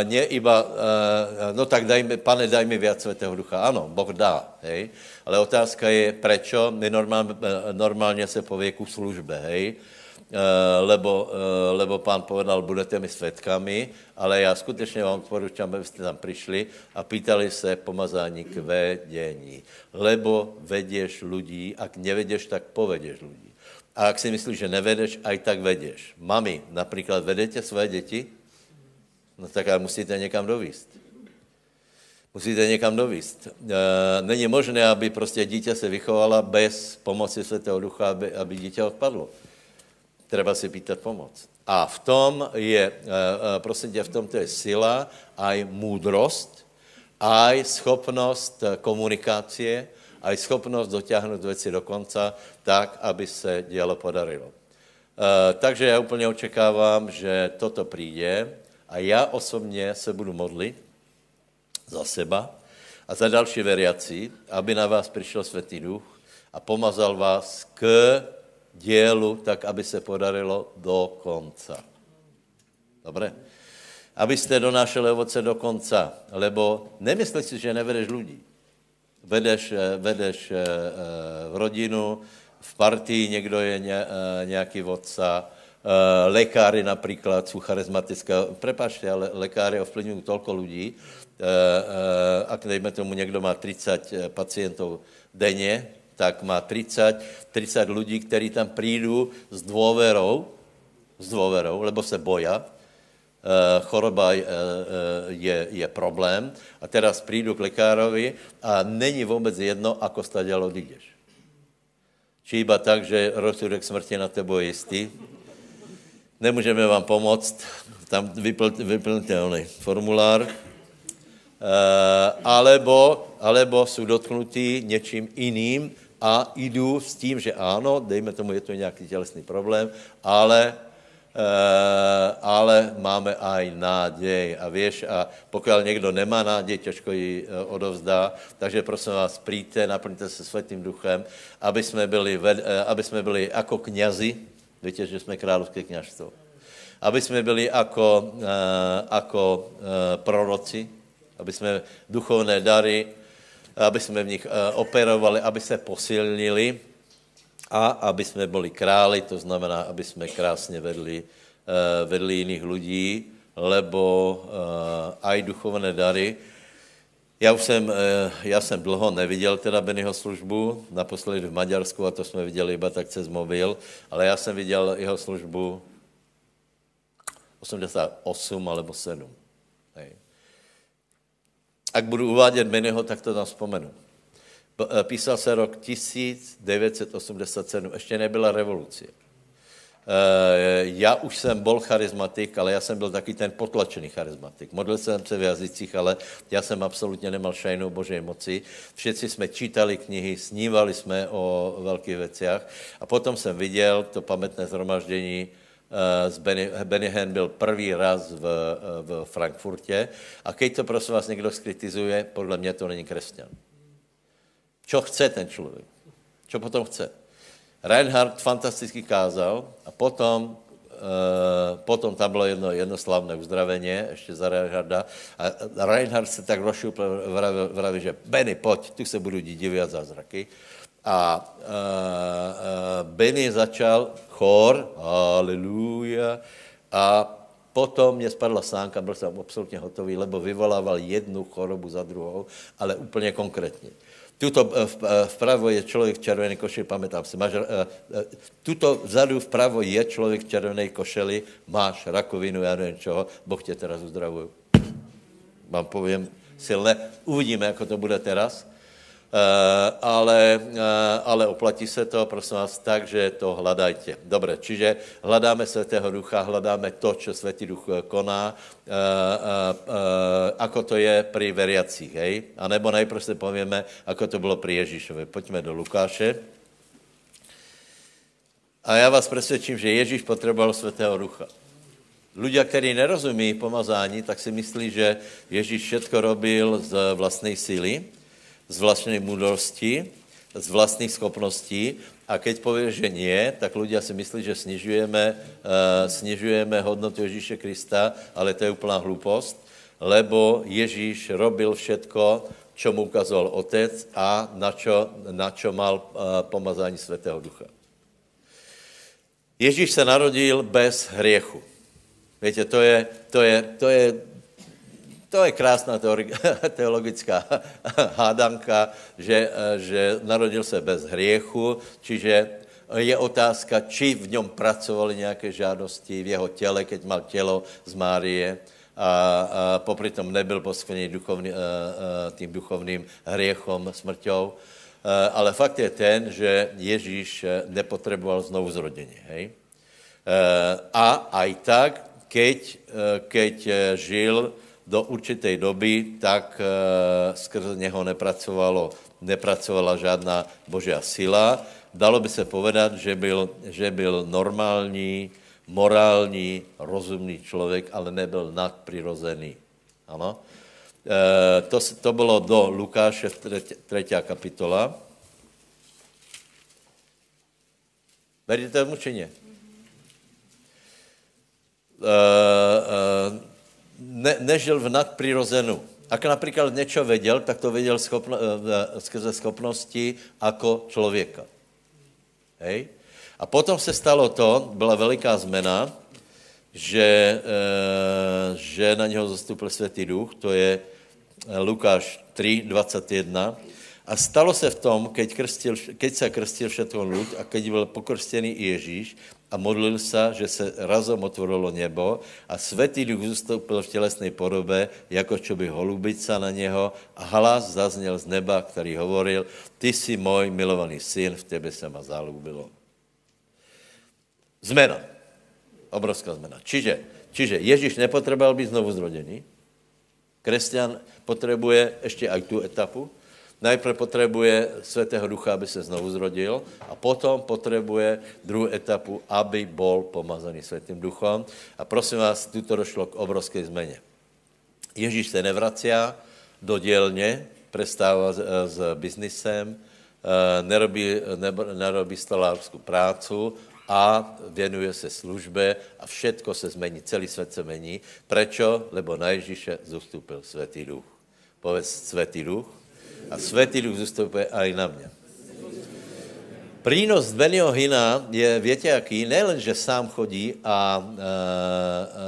nie iba, uh, no tak daj mi, pane, daj mi viac Svetého Ducha. Ano, Boh dá, hej. Ale otázka je, prečo? My normálně, normálně se pově ku službe, hej. Lebo, lebo pán povedal, budete mi svetkami, ale já skutečně vám odporučám, abyste tam přišli a pýtali se pomazání k vedení. Lebo vedeš lidí, ak nevedeš, tak povedeš lidí. A ak si myslíš, že nevedeš, aj tak vedeš. Mami, například vedete své děti? No tak ale musíte někam dovíst. Musíte někam dovíst. E, není možné, aby prostě dítě se vychovala bez pomoci Světého Ducha, aby, aby dítě odpadlo. Třeba si pýtat pomoc. A v tom je, e, prosím tě, v tom to je sila, aj můdrost, aj schopnost komunikácie, aj schopnost dotáhnout věci do konca tak, aby se dělo podarilo. E, takže já úplně očekávám, že toto přijde a já osobně se budu modlit za seba a za další veriaci, aby na vás přišel Světý Duch a pomazal vás k dělu, tak aby se podarilo do konca. Dobré? Abyste donášeli ovoce do konca, lebo nemyslíš si, že nevedeš lidí. Vedeš, vedeš eh, v rodinu, v partii někdo je eh, nějaký vodca, Eh, lékáry například jsou charizmatické. Prepačte, ale lékáry ovplyvňují tolko lidí. Eh, eh, a dejme tomu, někdo má 30 pacientů denně, tak má 30, 30 lidí, kteří tam přijdou s dôverou, s dôverou, lebo se boja, choroba je, je problém a teraz přijdu k lékárovi a není vůbec jedno, ako staděl odídeš. Či iba tak, že rozsudek smrti na tebo je jistý, nemůžeme vám pomoct, tam vyplnitelný formulár, uh, alebo, alebo jsou dotknutí něčím jiným a jdu s tím, že ano, dejme tomu, je to nějaký tělesný problém, ale Uh, ale máme aj nádej. A víš, a pokud někdo nemá nádej, těžko ji uh, odovzdá. Takže prosím vás, přijďte, naplňte se světým duchem, aby jsme byli, aby jsme byli jako knězi, Víte, že jsme královské kněžstvo. Aby jsme byli jako, uh, jako uh, proroci, aby jsme duchovné dary, aby jsme v nich uh, operovali, aby se posilnili a aby jsme byli králi, to znamená, aby jsme krásně vedli, vedli jiných lidí, lebo aj duchovné dary, já už jsem, já jsem dlouho neviděl teda Bennyho službu, naposledy v Maďarsku a to jsme viděli iba tak cez mobil, ale já jsem viděl jeho službu 88 alebo 7. Hej. Ak budu uvádět Bennyho, tak to tam vzpomenu. Písal se rok 1987, ještě nebyla revoluce. Eh, já už jsem byl charizmatik, ale já jsem byl taky ten potlačený charizmatik. Modlil jsem se v jazycích, ale já jsem absolutně nemal šajnou božej moci. Všichni jsme čítali knihy, snívali jsme o velkých věcech a potom jsem viděl to pamětné zhromaždění z eh, Benny, Benny Hinn byl první raz v, v Frankfurtě a keď to prosím vás někdo skritizuje, podle mě to není křesťan. Čo chce ten člověk? Čo potom chce? Reinhard fantasticky kázal a potom, e, potom tam bylo jedno, jedno slavné uzdravení, ještě za Reinharda. A Reinhard se tak rozšupl, vraví, vraví, že Benny, pojď, tu se budu dít divit zázraky. A e, e, Benny začal chor, aleluja, a potom mě spadla sánka, byl jsem absolutně hotový, lebo vyvolával jednu chorobu za druhou, ale úplně konkrétně. Tuto eh, eh, vpravo je člověk v červené košeli, pamätám si. Máš, uh, tuto vzadu vpravo je člověk v červené košeli, máš rakovinu, já nevím čeho, Boh tě teraz uzdravuje. Vám povím silné. Uvidíme, jak to bude teraz. Eh, ale, eh, ale oplatí se to, prosím vás, tak, že to hledajte. Dobře, čiže hledáme Svatého Ducha, hledáme to, co Svatý Duch eh, koná, ako to je pri veriacích, hej? A nebo najprv si povíme, ako to bylo pri Ježíšovi. Pojďme do Lukáše. A já vás přesvědčím, že Ježíš potřeboval Svatého Ducha. Ľudia, kteří nerozumí pomazání, tak si myslí, že Ježíš všetko robil z vlastnej síly, z vlastnej múdrosti, z vlastných schopností a keď povie, že nie, tak ľudia si myslí, že snižujeme, uh, snižujeme hodnotu Ježíše Krista, ale to je úplná hlupost, lebo Ježíš robil všetko, čo mu ukazoval Otec a na čo, na čo mal uh, pomazání Svetého Ducha. Ježíš se narodil bez hriechu. Víte, to je, to je, to je to je krásná teologická hádanka, že, že narodil se bez hriechu, čiže je otázka, či v něm pracovaly nějaké žádosti v jeho těle, keď mal tělo z Márie a, a popri tom nebyl poskvrněný duchovný, tím duchovným hriechom, smrťou. Ale fakt je ten, že Ježíš nepotřeboval znovu zrodení. Hej? A aj tak, keď, keď žil do určité doby, tak e, skrze něho nepracovalo, nepracovala žádná božá sila. Dalo by se povedat, že byl, že byl normální, morální, rozumný člověk, ale nebyl nadprirozený. Ano? E, to, to bylo do Lukáše, třetí kapitola. Veríte či nie? E, e, ne, nežil v nadprirozenu. Ak například něco věděl, tak to věděl schopno, eh, eh, skrze schopnosti jako člověka. Hej? A potom se stalo to, byla veliká zmena, že, e, že na něho zastupil Světý duch, to je Lukáš 3, 21. A stalo se v tom, keď, krstil, keď se krstil všetko lud a keď byl pokrstěný Ježíš, a modlil se, že se razom otvorilo nebo a světý duch zůstoupil v tělesné podobě, jako čo by holubica na něho a hlas zazněl z neba, který hovoril, ty jsi můj milovaný syn, v tebe se ma zalúbilo. Zmena. Obrovská zmena. Čiže, čiže Ježíš nepotřeboval být znovu zrodený. Kresťan potřebuje ještě aj tu etapu, Najprv potřebuje Svatého Ducha, aby se znovu zrodil a potom potřebuje druhou etapu, aby bol pomazaný Svatým Duchom. A prosím vás, tuto došlo k obrovské změně. Ježíš se nevracia do dělně, prestává s, s biznisem, eh, nerobí, nerobí stolářskou prácu a věnuje se službe a všetko se změní, celý svět se změní. Prečo? Lebo na Ježíše zastupil Svatý Duch. Povedz Svatý Duch a Světý duch zůstupuje i na mě. Prínos Benio Hina je, větě jaký, nejen, že sám chodí a e,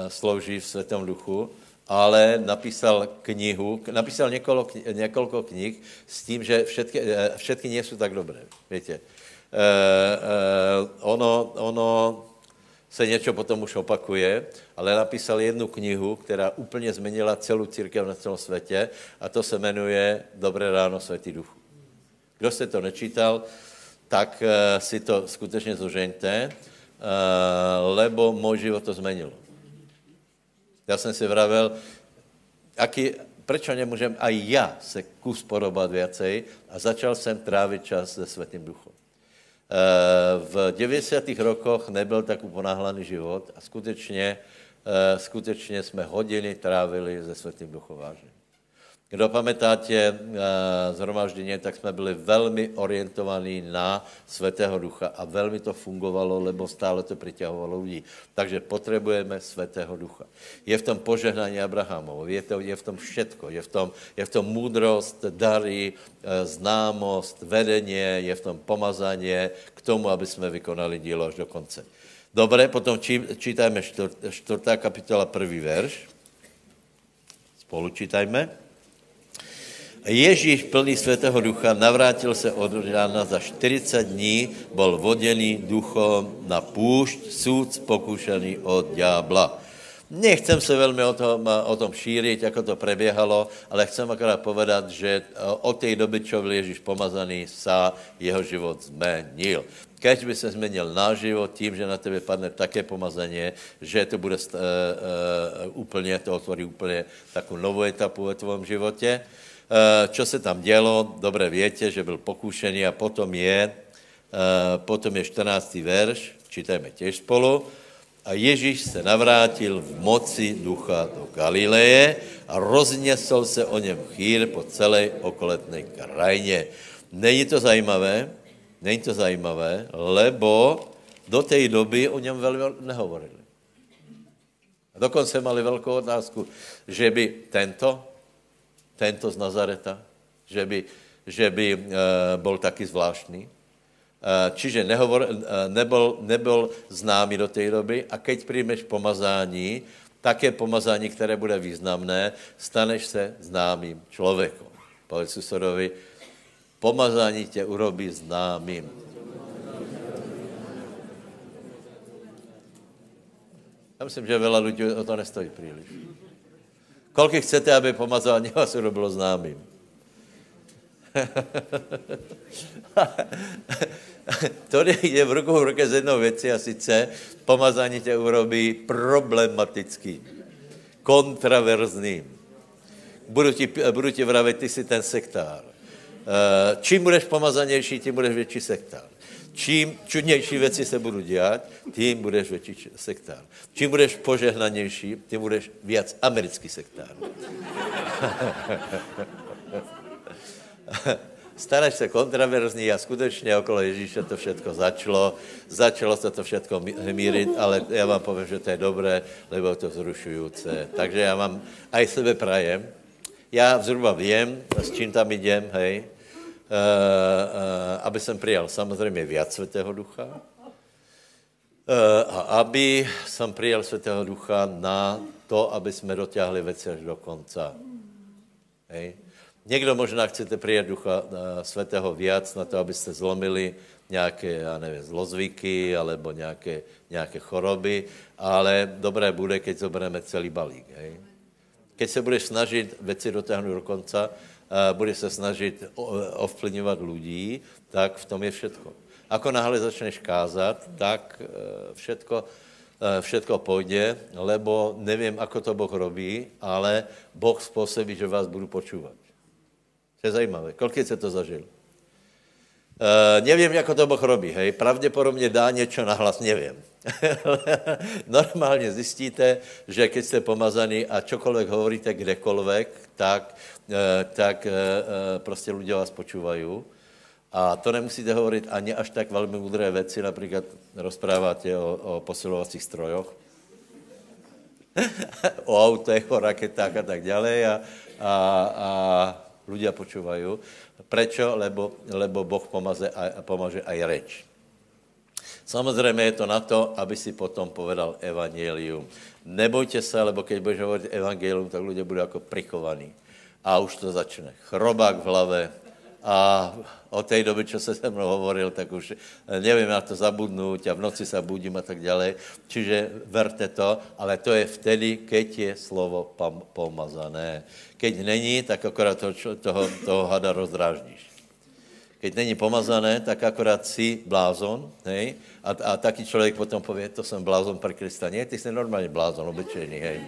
e, slouží v Světém duchu, ale napísal knihu, napísal několik, několik knih s tím, že všetky, e, všetky nejsou tak dobré, víte. E, e, ono, ono se něco potom už opakuje, ale napísal jednu knihu, která úplně změnila celou církev na celém světě a to se jmenuje Dobré ráno, Světý duchu. Kdo jste to nečítal, tak uh, si to skutečně zožeňte, uh, lebo můj život to změnilo. Já jsem si vravel, aký, proč nemůžem aj já se kus podobat věcej a začal jsem trávit čas se Světým duchom. Eh, v 90. rokoch nebyl tak uponáhlaný život a skutečně, eh, skutečně jsme hodiny trávili ze Světým duchovážem. Kdo pamätáte uh, zhromaždění, tak jsme byli velmi orientovaní na Svatého Ducha a velmi to fungovalo, lebo stále to přitěhovalo lidí. Takže potřebujeme Svatého Ducha. Je v tom požehnání Abrahamovo, je, to, je v tom všetko, je v tom, je v tom můdrost, dary, uh, známost, vedení, je v tom pomazání k tomu, aby jsme vykonali dílo až do konce. Dobre, potom či, čítajme čtvrtá kapitola, prvý verš. Spolu čítajme. Ježíš plný svatého ducha navrátil se od rána za 40 dní, byl voděný duchom na půšť, sůd pokušený od ďábla. Nechcem se velmi o tom, o tom šířit, jako to preběhalo, ale chcem akorát povedat, že od té doby, čo byl Ježíš pomazaný, sa jeho život zmenil. Keď by se změnil náš život tím, že na tebe padne také pomazání, že to bude uh, uh, úplně, to otvorí úplně takovou novou etapu ve tvém životě, Eh, čo se tam dělo, dobře větě, že byl pokušený a potom je, eh, potom je 14. verš, čítajme těž spolu. A Ježíš se navrátil v moci ducha do Galileje a rozněsl se o něm chýr po celé okoletné krajině. Není to zajímavé? Není to zajímavé, lebo do té doby o něm velmi nehovorili. A dokonce mali velkou otázku, že by tento tento z Nazareta, že by, že by uh, byl taky zvláštní. Uh, čiže nehovor, uh, nebyl, nebyl známý do té doby a keď přijmeš pomazání, také pomazání, které bude významné, staneš se známým člověkem. Povedz susedovi, pomazání tě urobí známým. Já myslím, že veľa lidí o to nestojí příliš. Kolik chcete, aby pomazání vás urobilo známým? to je v ruku v ruce z jednou věci a sice pomazání tě urobí problematický, kontraverzným. Budu ti, budu ti vravit, ty jsi ten sektár. Eh, čím budeš pomazanější, tím budeš větší sektár. Čím čudnější věci se budou dělat, tím budeš větší sektár. Čím budeš požehnanější, tím budeš víc americký sektár. Staneš se kontraverzní a skutečně okolo Ježíše to všetko začalo. Začalo se to všetko mírit, ale já vám povím, že to je dobré, lebo to zrušující. Takže já vám aj sebe prajem. Já zhruba vím, s čím tam jdem, hej, aby jsem přijal samozřejmě víc Svatého Ducha eh, a aby jsem přijal Svatého Ducha na to, aby jsme dotáhli věci až do konca. Hej. Někdo možná chcete přijet Ducha Svatého víc na to, abyste zlomili nějaké, já nevím, zlozvyky alebo nějaké, nějaké choroby, ale dobré bude, keď zobereme celý balík. Hej. Keď se budeš snažit věci dotáhnout do konca, bude se snažit ovplyvňovat lidí, tak v tom je všetko. Ako náhle začneš kázat, tak všetko, e, všetko půjde, lebo nevím, ako to Boh robí, ale Boh způsobí, že vás budu počúvat. To je zajímavé. Kolik se to zažil? Uh, nevím, jak to Boh robí, hej. Pravděpodobně dá něco nahlas, nevím. Normálně zjistíte, že když jste pomazaný a čokoliv hovoríte kdekoliv, tak, uh, tak uh, prostě lidé vás počúvají. A to nemusíte hovorit ani až tak velmi mudré věci, například rozpráváte o, o posilovacích strojoch, o autech, o raketách a tak dále a, a, a ľudia počúvajú. Prečo? Lebo, lebo Boh pomaze a, pomaže aj reč. Samozřejmě je to na to, aby si potom povedal evangelium. Nebojte se, lebo keď budeš hovorit evangelium, tak lidé budou jako prichovaní. A už to začne. Chrobák v hlave, a od té doby, co se se mnou hovoril, tak už nevím, jak to zabudnout a v noci se budím a tak dále. Čiže verte to, ale to je vtedy, keď je slovo pomazané. Keď není, tak akorát toho, toho, toho hada rozdráždíš. Keď není pomazané, tak akorát si blázon, hej? A, a taky člověk potom pově, to jsem blázon pro Krista. Nie, ty jsi normálně blázon, obyčejný, hej.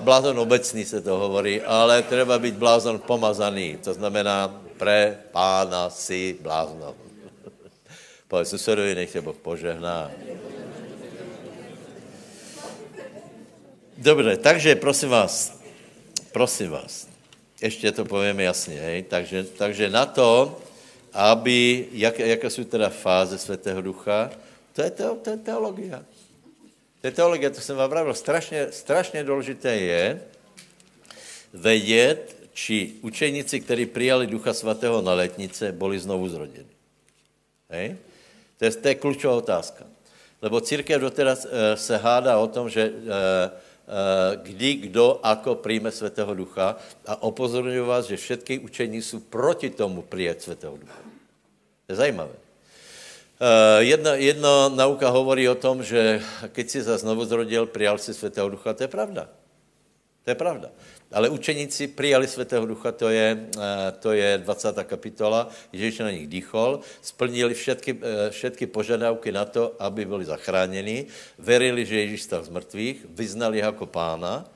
Blázon obecný se to hovorí, ale treba být blázon pomazaný. To znamená, pre pána si blázno. Povedz susedovi, nech tě Boh požehná. Dobře, takže prosím vás, prosím vás, Ještě to povíme jasně, hej? Takže, takže na to, aby, jak, jaké jsou teda fáze Svatého Ducha, to je, teo, to je teologie. To je teologie, to jsem vám pravil. Strašně, strašně důležité je vědět, či učeníci, kteří přijali Ducha Svatého na letnice, byli znovu zrodeni. Hej? To je, to je klíčová otázka. Lebo církev doteraz e, se hádá o tom, že e, kdy, kdo, ako přijme Svatého Ducha a opozorňuji vás, že všetky učení jsou proti tomu přijet Svatého Ducha. To je zajímavé. Jedna, jedna nauka hovorí o tom, že keď si za znovu zrodil, přijal si Svatého Ducha, to je pravda. To je pravda. Ale učeníci přijali Svatého Ducha, to je, to je 20. kapitola, Ježíš na nich dýchol, splnili všetky, všetky požadavky na to, aby byli zachráněni, verili, že Ježíš stal z mrtvých, vyznali jako pána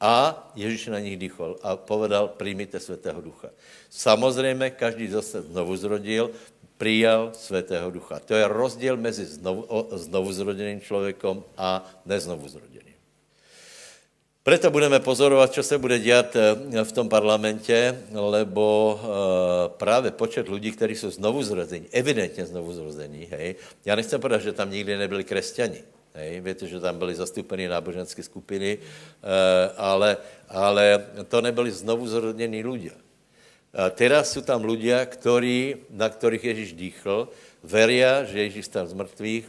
a Ježíš na nich dýchol a povedal, přijmite Svatého Ducha. Samozřejmě každý, kdo se znovu zrodil, přijal Svatého Ducha. To je rozdíl mezi znovu, znovu zrodeným člověkem a neznovu zrodeným. Proto budeme pozorovat, co se bude dělat eh, v tom parlamentě, lebo eh, právě počet lidí, kteří jsou znovu zrození, evidentně znovu zrození, hej, já nechci povedat, že tam nikdy nebyli křesťani, hej, víte, že tam byly zastoupeny náboženské skupiny, eh, ale, ale to nebyli znovu zrození lidé. Teraz jsou tam lidé, který, na kterých Ježíš dýchl, veria, že Ježíš stal z mrtvých,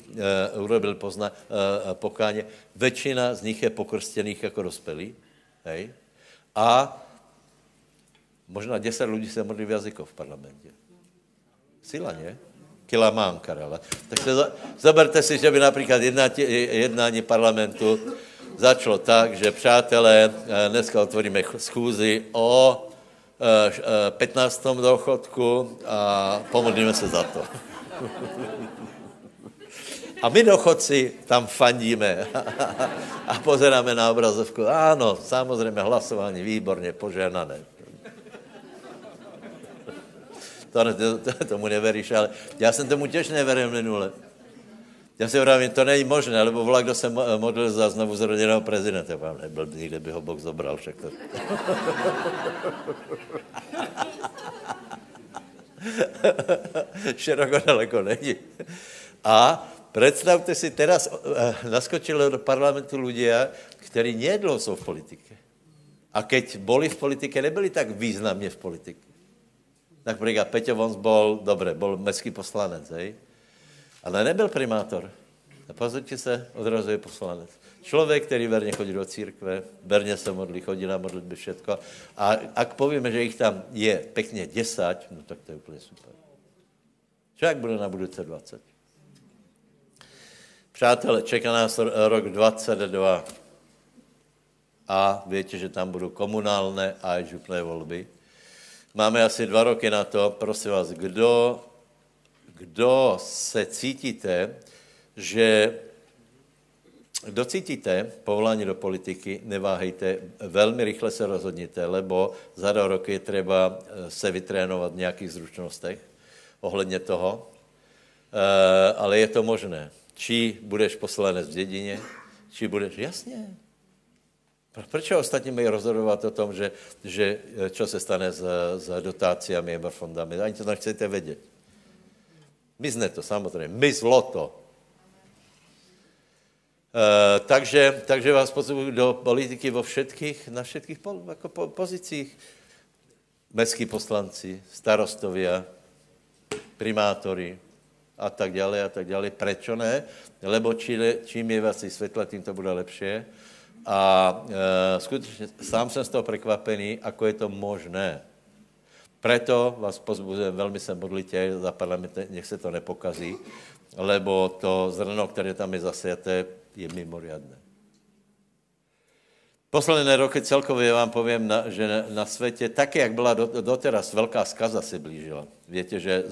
urobil pozna, pokáně. Většina z nich je pokrstěných jako dospělí. Hej? A možná 10 lidí se modlí v jazyku v parlamentě. Sila, ne? Kilamán, Karele. Takže zoberte si, že by například jednání, jednání parlamentu začalo tak, že přátelé, eh, dneska otvoríme schůzi o 15. dochodku a pomodlíme se za to. A my dochodci tam fandíme a pozeráme na obrazovku. Ano, samozřejmě hlasování výborně, požehnané. To, ne, to, tomu neveríš, ale já jsem tomu těž neveril minule. Já si vravím, to není možné, lebo vlak, kdo se modlil za znovu zrodeného prezidenta, vám nebyl, nikde by ho Bůh zobral, to. Široko daleko není. A představte si, teraz eh, naskočili do parlamentu lidé, kteří nedlouho jsou v politike. A keď boli v politike, nebyli tak významně v politike. Například Peťo Vons byl, dobré, byl mestský poslanec, hej? ale nebyl primátor. A pozrite se, odrazu je poslanec. Člověk, který verně chodí do církve, verně se modlí, chodí na modlitby, všetko. A ak povíme, že jich tam je pěkně 10, no tak to je úplně super. Člověk bude na budouce 20. Přátelé, čeká nás rok 22. A víte, že tam budou komunálné a župné volby. Máme asi dva roky na to. Prosím vás, kdo, kdo se cítíte, že kdo cítíte povolání do politiky, neváhejte, velmi rychle se rozhodněte, lebo za dva roky je třeba eh, se vytrénovat v nějakých zručnostech ohledně toho, e, ale je to možné. Či budeš poslanec v dědině, či budeš, jasně. Proč ostatní mají rozhodovat o tom, že, že čo se stane s, s dotáciami a fondami? Ani to nechcete vědět. Mizne to, samozřejmě. Mizlo to. Eh, takže, takže vás pozvu do politiky vo všetkých, na všetkých pol, jako po, pozicích. Mestskí poslanci, starostovia, primátory a tak dále a tak dále. Prečo ne? Lebo čím, čím je vás světla, tím to bude lepší. A e, skutečně sám jsem z toho překvapený, ako je to možné. Preto vás pozbuzujem, velmi se modlitě za parlament, nech se to nepokazí, lebo to zrno, které tam je zasieté, je mimoriadné. Posledné roky celkově vám povím, že na, světě, taky jak byla do, doteraz, velká skaza se blížila. Víte, že,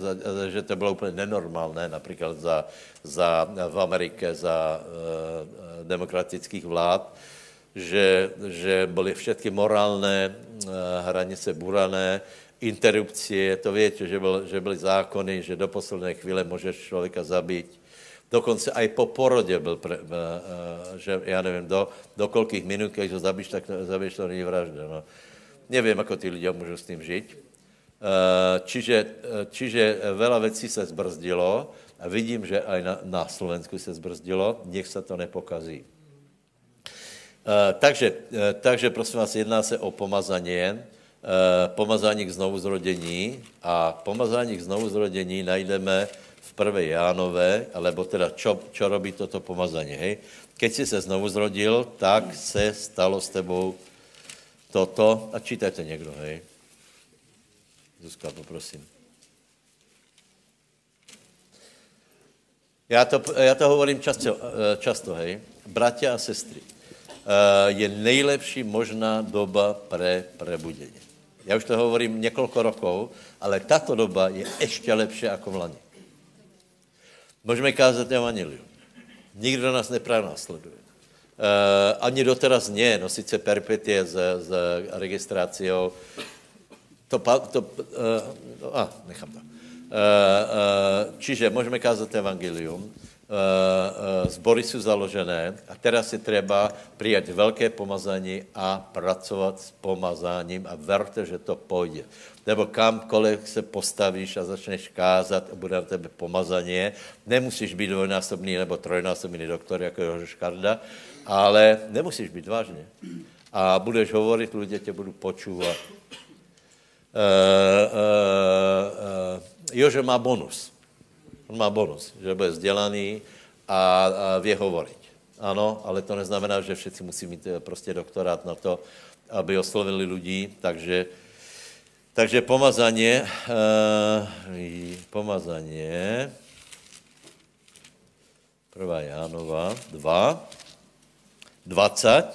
že to bylo úplně nenormálné, například za, za, v Americe za uh, demokratických vlád, že, že byly všechny morálné uh, hranice burané, interrupcie, to víte, že, byl, že byly zákony, že do posledné chvíle můžeš člověka zabít Dokonce i po porodě byl, pre, že já nevím, do, do kolikých minut, když ho zabíš, tak zabíš to není vražda. No. Nevím, ako ty lidé můžou s tím žít. Eh, čiže, eh, čiže veľa věcí se zbrzdilo a vidím, že aj na, na Slovensku se zbrzdilo. Nech se to nepokazí. Takže, takže prosím vás, jedná se o pomazanie, pomazání k znovuzrodení a pomazání k znovuzrodení najdeme v 1. Jánové, alebo teda čo, čo robí toto pomazání, hej? Keď jsi se znovu zrodil, tak se stalo s tebou toto, a čítajte někdo, hej. Zuzka, poprosím. Já to, já to hovorím často, eh, často, hej. Bratia a sestry, eh, je nejlepší možná doba pre prebudění. Já už to hovorím několik rokov, ale tato doba je ještě lepší jako v lani. Můžeme kázat evangelium. Nikdo nás nepranásleduje. Uh, ani doteraz nie, no sice perpetie s, s registráciou. To, to no, a, nechám to. Uh, uh, čiže můžeme kázat evangelium, zbory jsou založené a teraz si třeba přijat velké pomazání a pracovat s pomazáním a verte, že to půjde. Nebo kamkoliv se postavíš a začneš kázat a bude na tebe pomazaně, nemusíš být dvojnásobný nebo trojnásobný doktor, jako Jožo Škarda, ale nemusíš být vážně. A budeš hovorit, lidé tě budou počúvat. Uh, uh, uh, Jože má bonus. On má bonus, že bude vzdělaný a, a vie hovoriť. Ano, ale to neznamená, že všichni musí mít eh, prostě doktorát na to, aby oslovili lidí, takže, takže pomazaně, uh, pomazaně, prvá Jánova, 2, 20.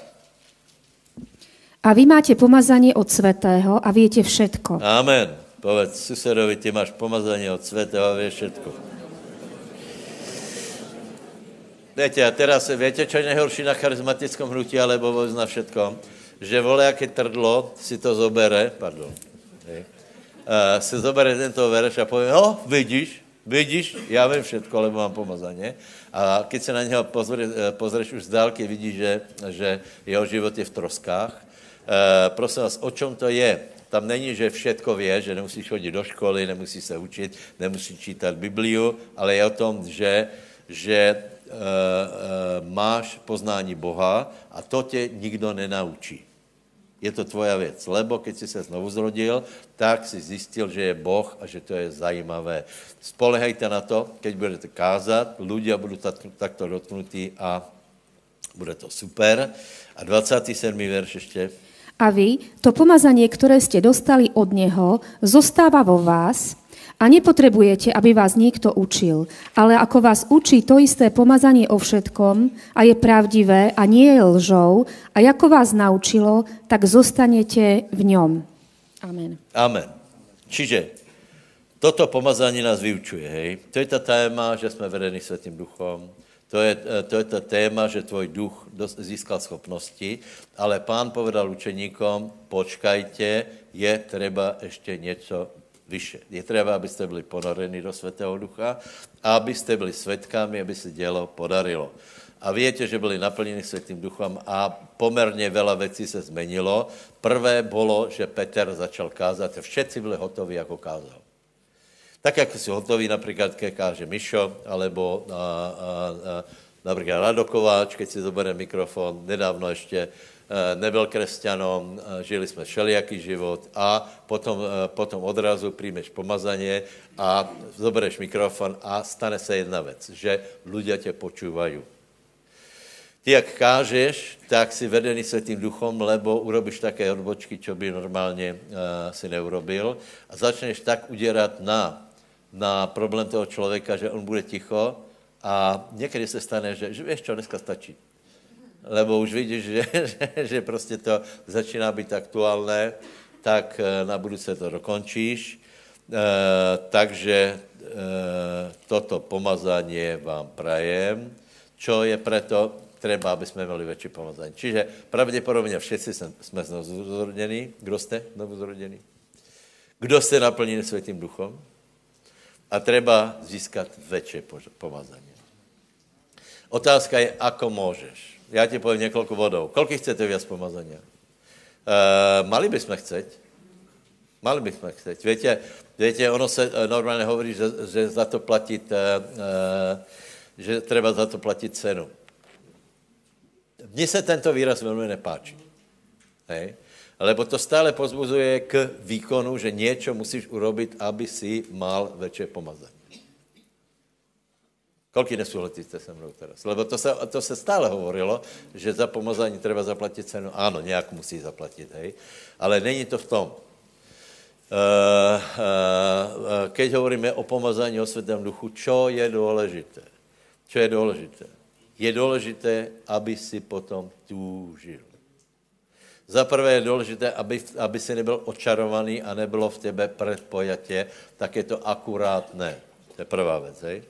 A vy máte pomazanie od svetého a viete všetko. Amen. Povedz susedovi, ty máš pomazanie od svetého a vieš všetko. Viete, a teraz, viete, čo je nejhorší na charizmatickom hnutí, alebo na všetkom? Že aké trdlo si to zobere, pardon, hej, uh, si zobere tento vereš a povie, no, vidíš, vidíš, já vím všetko, lebo mám pomazaně. A keď se na něho pozrie, eh, pozrieš už z dálky, vidíš, že, že jeho život je v troskách. Uh, prosím vás, o čem to je? Tam není, že všetko vie, že nemusíš chodit do školy, nemusíš se učit, nemusíš čítat Bibliu, ale je o tom, že, že uh, uh, máš poznání Boha a to tě nikdo nenaučí. Je to tvoja věc, lebo keď jsi se znovu zrodil, tak si zjistil, že je Boh a že to je zajímavé. Spolehajte na to, keď budete kázat, ľudia budou takto dotknutí a bude to super. A 27. verš ještě. A vy, to pomazanie, ktoré ste dostali od Neho, zostáva vo vás a nepotrebujete, aby vás niekto učil, ale ako vás učí to isté pomazanie o všetkom a je pravdivé a nie je lžou a ako vás naučilo, tak zostanete v ňom. Amen. Amen. Čiže toto pomazání nás vyučuje, hej. To je ta téma, že jsme vedeni Světým duchom. To je, to je ta téma, že tvoj duch získal schopnosti, ale pán povedal učeníkom, počkajte, je třeba ještě něco vyše. Je třeba, abyste byli ponoreni do Svatého Ducha a abyste byli svetkami, aby se dělo podarilo. A víte, že byli naplněni Světým duchem a poměrně veľa věcí se zmenilo. Prvé bylo, že Petr začal kázat a všetci byli hotoví, jako kázal. Tak, jak si hotoví například, ke káže Mišo, alebo a, a, a, například Radokováč, keď si zobere mikrofon, nedávno ještě nebyl křesťanom, eh, žili jsme všelijaký život a potom, eh, potom odrazu přijmeš pomazaně a zobereš mikrofon a stane se jedna věc, že ľudia tě počúvají. Ty, jak kážeš, tak si vedený Světým duchom, lebo urobíš také odbočky, čo by normálně uh, si neurobil a začneš tak uděrat na, na problém toho člověka, že on bude ticho a někdy se stane, že, že víš čo, dneska stačí lebo už vidíš, že, že, že prostě to začíná být aktuálné, tak eh, na budouce to dokončíš. E, takže e, toto pomazání vám prajem, čo je preto třeba, aby jsme měli větší pomazání. Čiže pravděpodobně všichni jsme znovu zrodněni. Kdo jste znovu zrodněni? Kdo jste naplněni Světým duchom? A třeba získat větší pomazání. Otázka je, ako můžeš. Já ti povím několik vodou. Kolik chcete viac pomazania? mali bychom chceť. Mali bychom chceť. Viete, viete, ono se eh, normálně hovorí, že, že za to platit, uh, že treba za to platit cenu. Mně se tento výraz velmi nepáčí. Hej? Lebo to stále pozbuzuje k výkonu, že něco musíš urobit, aby si mal väčšie pomazání. Koľko nesúhlasíte se mnou teraz? Lebo to se, to se stále hovorilo, že za pomazání treba zaplatit cenu. Áno, nějak musí zaplatit, hej. Ale není to v tom. Uh, uh, uh, keď hovoríme o pomazání o Světém duchu, čo je důležité? Čo je důležité? Je důležité, aby si potom túžil. Za prvé je důležité, aby, aby si nebyl očarovaný a nebylo v tebe predpojatě, tak je to akurát ne. To je prvá věc, hej?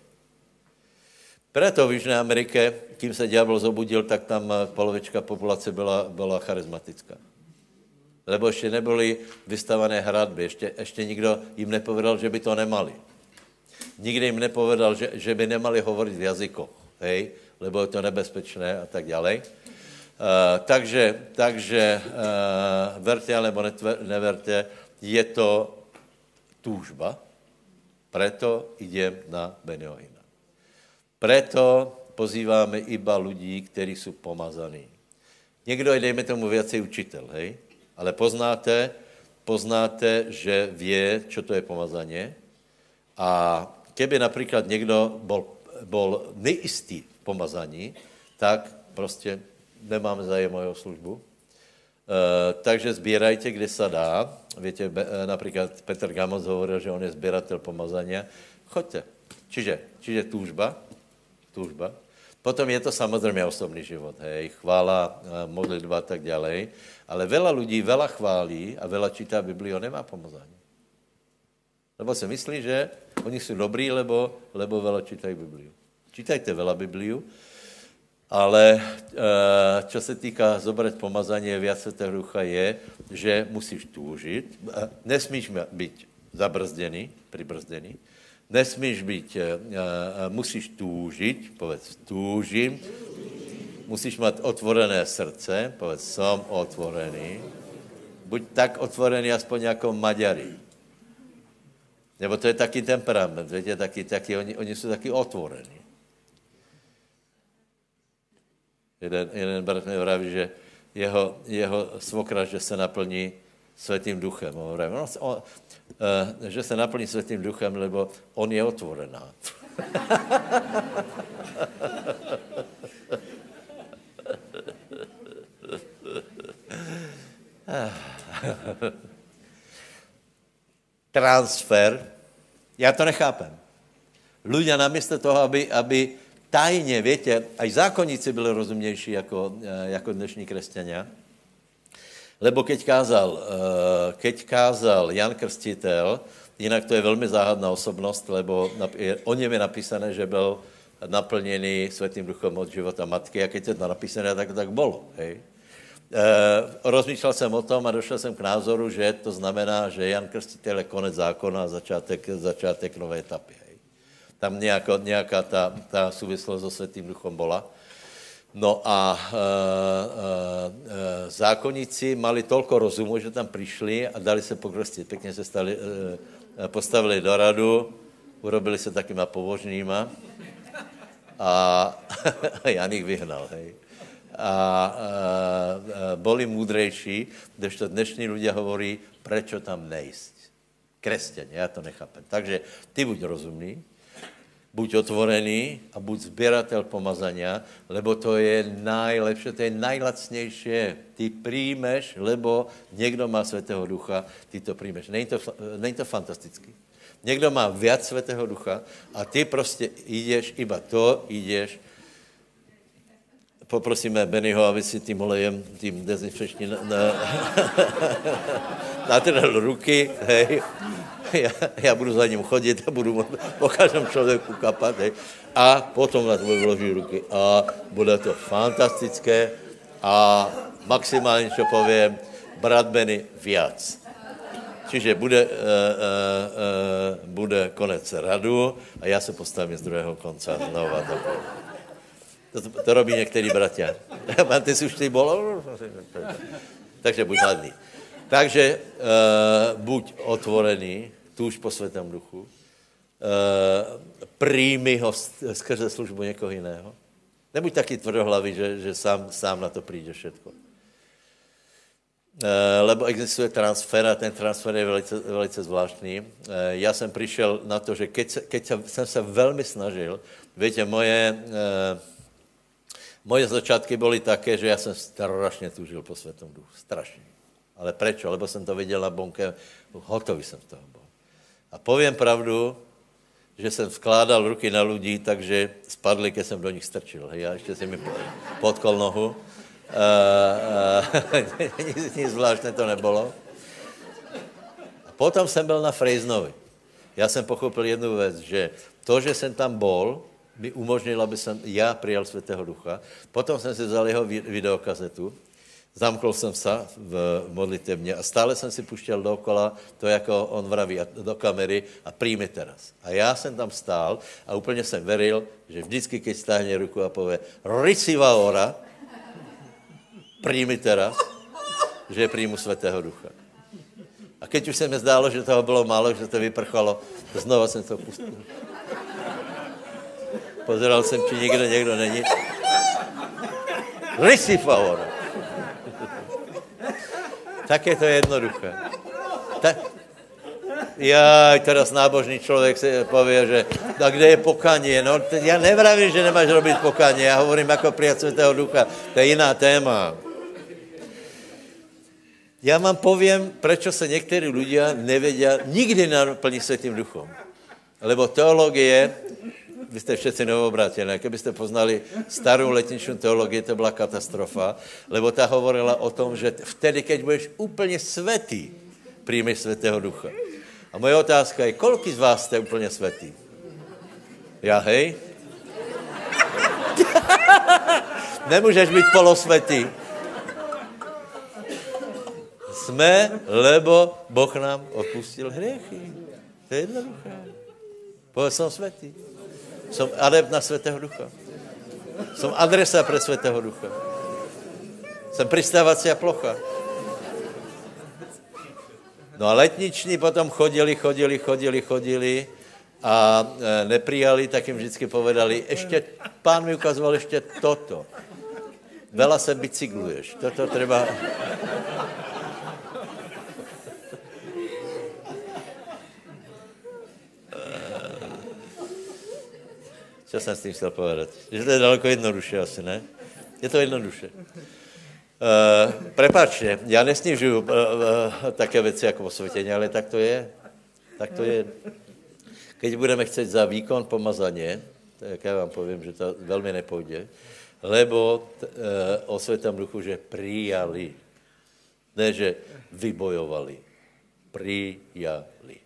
Preto v Jižné Amerike, kým se diabol zobudil, tak tam eh, polovička populace byla, byla charizmatická. Lebo ještě nebyly vystavané hradby, ještě, ještě nikdo jim nepovedal, že by to nemali. Nikdy jim nepovedal, že, že by nemali hovorit v jazykoch, hej, lebo je to nebezpečné a tak dále. Uh, takže, takže uh, verte alebo neverte, je to túžba, preto idem na Beniohina. Preto pozýváme iba lidí, kteří jsou pomazaní. Někdo je, dejme tomu, věci učitel, hej? Ale poznáte, poznáte, že vě, čo to je pomazaně. A keby například někdo bol, bol neistý v pomazaní, tak prostě nemáme zájem o jeho službu. E, takže sbírajte, kde se dá. Víte, e, například Petr Gamos hovoril, že on je sběratel pomazania. Choďte. Čiže, čiže túžba, túžba. Potom je to samozřejmě osobný život, hej, chvála, modlitba a tak dále. Ale veľa lidí veľa chválí a veľa čítá Bibliu, nemá pomazání. Lebo si myslí, že oni jsou dobrý, lebo, lebo veľa čítají Bibliu. Čítajte veľa Bibliu, ale čo se týká zobrať pomazání viac Svetého ducha je, že musíš túžit, nesmíš být zabrzdený, pribrzdený, Nesmíš být, uh, musíš túžit, povedz, túžím. Musíš mít otvorené srdce, povedz, jsem otvorený. Buď tak otvorený, aspoň jako Maďari. Nebo to je taky temperament, víte, taky, taky, oni, oni jsou taky otvorení. Jeden, jeden brat mi vraví, že jeho, jeho svokra, že se naplní světým duchem. On, vraví, on, on, Eh, že se naplní světým duchem, lebo on je otvorená. Transfer, já to nechápem. Ľudia namísto toho, aby, aby tajně, větě, aj zákonníci byli rozumnější jako, eh, jako dnešní křesťania, Lebo keď kázal, eh, keď kázal Jan Krstitel, jinak to je velmi záhadná osobnost, lebo o něm je napísané, že byl naplněný Světým duchem od života matky a keď je to napísané, tak tak bylo. Hej? E, rozmýšlel jsem o tom a došel jsem k názoru, že to znamená, že Jan Krstitel je konec zákona a začátek, začátek nové etapy. Hej? Tam nějaká, nějaká ta, ta souvislost so Světým duchom byla. No a e, e, e, zákonníci mali tolko rozumu, že tam přišli a dali se pokrstit. Pěkně se stali, e, postavili do radu, urobili se takýma povožnýma a, a Jan jich vyhnal. Hej. A, a, a boli múdrejší, kdežto dnešní lidé hovorí, proč tam nejsť. Kresťané, já to nechápem. Takže ty buď rozumný, buď otvorený a buď sběratel pomazania, lebo to je najlepší, to je najlacnější. Ty príjmeš, lebo někdo má Svatého Ducha, ty to príjmeš. Není to, není to fantastický. Někdo má viac Svatého Ducha a ty prostě jdeš, iba to jdeš. Poprosíme Bennyho, aby si tím olejem, tím na, natrhl ruky, hej, já, já budu za ním chodit a budu po každém člověku kapat, hej, a potom na tebe vloží ruky a bude to fantastické a maximálně, co povím, brat Benny viac. Čiže bude, uh, uh, uh, bude konec radu a já se postavím z druhého konce znova. To, to, to robí některý bratia. Ty si už ty bolo? Takže buď hladný. Takže uh, buď otvorený, tuž po světém duchu, uh, príjmi ho skrze službu někoho jiného. Nebuď taky tvrdohlavý, že, že sám, sám na to přijde všetko. Eh, lebo existuje transfer a ten transfer je velice, velice zvláštní. Eh, já jsem přišel na to, že keď, keď jsem se velmi snažil, víte, moje, eh, moje začátky byly také, že já jsem strašně tužil po světom duchu, strašně. Ale prečo? Lebo jsem to viděl na bonke, hotový jsem z toho byl. A povím pravdu, že jsem vkládal ruky na lidi, takže spadli, když jsem do nich strčil. Hej, a ještě si mi potkol nohu. Uh, uh, nic, nic zvláštné to nebylo. A potom jsem byl na Frejznovi. Já jsem pochopil jednu věc, že to, že jsem tam bol, mi umožnilo, aby jsem já přijal Světého Ducha. Potom jsem si vzal jeho videokazetu, zamkl jsem se v modlitevně a stále jsem si puštěl dokola to, jako on vraví, do kamery a přijmi teraz. A já jsem tam stál a úplně jsem veril, že vždycky, když stáhne ruku a pově Risiva ora, príjmi teraz, že je príjmu Svatého Ducha. A keď už se mi zdálo, že toho bylo málo, že to vyprchalo, znova jsem to pustil. Pozeral jsem, či nikde někdo není. Risi favor. tak je to jednoduché. Tak, já teraz nábožný člověk si pově, že a kde je pokání? No, já nevravím, že nemáš robit pokání, já hovorím jako prijat Světého Ducha. To je jiná téma. Já vám povím, proč se někteří lidé nevědí nikdy naplnit světým duchom. Lebo teologie, vy jste všetci novobrátěné, kdybyste poznali starou letničnou teologii, to byla katastrofa, lebo ta hovorila o tom, že vtedy, keď budeš úplně svetý, přijmeš světého ducha. A moje otázka je, kolik z vás jste úplně svetý? Já, hej? Nemůžeš být polosvetý. Jsme, lebo Boh nám odpustil hriechy. To je jednoduché. Povedz, jsem světý. Jsem adept na světého ducha. Jsem adresa pro světého ducha. Jsem pristávací plocha. No a letniční potom chodili, chodili, chodili, chodili a e, neprijali, tak jim vždycky povedali, ještě, pán mi ukazoval ještě toto. Vela se bicykluješ. Toto treba... Co jsem s tím chtěl povedat? Že to je daleko jednoduše asi, ne? Je to jednoduše. Uh, prepáčte, já nesnižuju uh, uh, také věci jako osvětění, ale tak to je. Tak to je. Keď budeme chcet za výkon pomazaně, tak já vám povím, že to velmi nepůjde, lebo uh, o duchu, že přijali. Ne, že vybojovali. Přijali.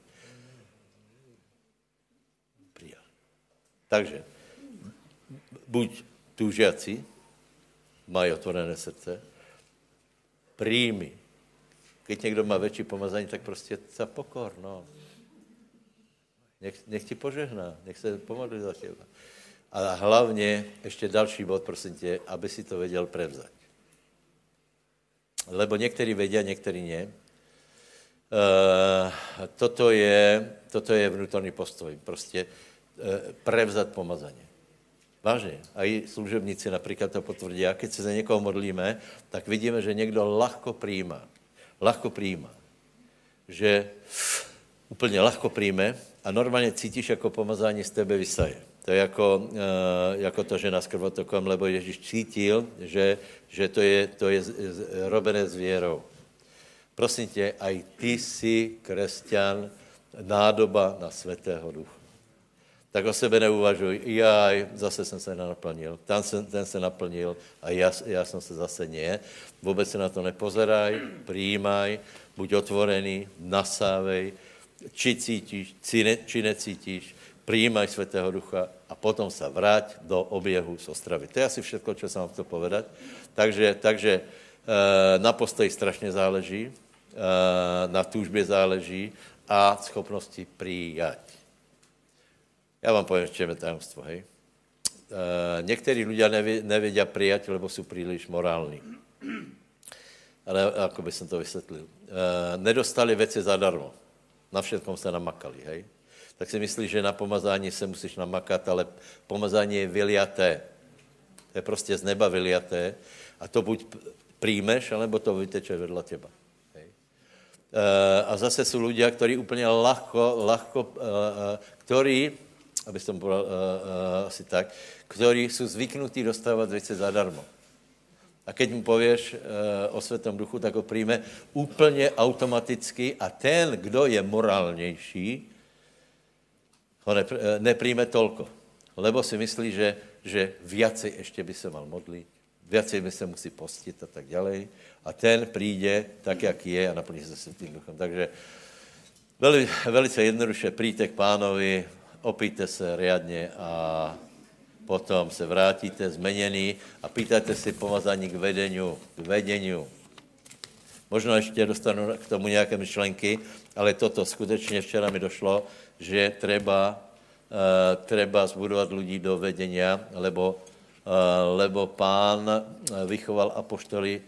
Přijali. Takže buď tužiaci, mají otvorené srdce, príjmy. Keď někdo má větší pomazání, tak prostě za pokor, no. Nech, nech ti požehná, nech se pomodlí za těba. A hlavně ještě další bod, prosím tě, aby si to věděl prevzať. Lebo některý vědí, některý ne. Uh, toto, je, toto je vnútorný postoj. Prostě uh, prevzat pomazaně. Vážně. A i služebníci například to potvrdí. A když se za někoho modlíme, tak vidíme, že někdo lahko přijímá. Lahko přijímá. Že úplně lahko přijme a normálně cítíš, jako pomazání z tebe vysaje. To je jako, uh, jako to, že nás krvotokom, lebo Ježíš cítil, že, že to je, to je robené s věrou. Prosím tě, aj ty jsi křesťan, nádoba na svatého ducha tak o sebe neuvažuj. Jaj, zase jsem se naplnil. Ten se, ten se naplnil a já, já jsem se zase nie. Vůbec se na to nepozeraj, přijímaj, buď otvorený, nasávej, či cítíš, či, ne, či necítíš, přijímaj Svatého Ducha a potom se vrať do oběhu z Ostravy. To je asi všechno, co jsem vám chtěl povedat. Takže, takže eh, na postoji strašně záleží, eh, na túžbě záleží a schopnosti přijať. Já vám povím, čem je tajemstvo, hej. Uh, někteří lidé nevědí přijat, lebo jsou příliš morální. ale ako by som to vysvětlil, uh, nedostali věci zadarmo. Na všetkom se namakali, hej? Tak si myslíš, že na pomazání se musíš namakat, ale pomazání je vyliaté. To je prostě z neba vyliaté a to buď přijmeš, alebo to vyteče vedle těba. Hej? Uh, a zase jsou ľudia, ktorí úplně lahko, lahko uh, ktorí, aby som povedal uh, uh, asi tak, ktorí jsou zvyknutí dostávat věci zadarmo. A keď mu pověš uh, o Světom duchu, tak ho přijme úplně automaticky a ten, kdo je morálnější, ho nepr- nepríjme tolko. Lebo si myslí, že, že viacej ještě by se mal modlit, viacej by se musí postit a tak ďalej. A ten přijde tak, jak je a naplní se Světým duchem. Takže veli, velice jednoduše přijďte k pánovi, opijte se riadně a potom se vrátíte zmeněný a pýtajte si pomazání k vedeniu, k vedeniu. Možno ještě dostanu k tomu nějaké myšlenky, ale toto skutečně včera mi došlo, že treba, uh, treba zbudovat lidí do vedenia, lebo, uh, lebo pán vychoval apoštoly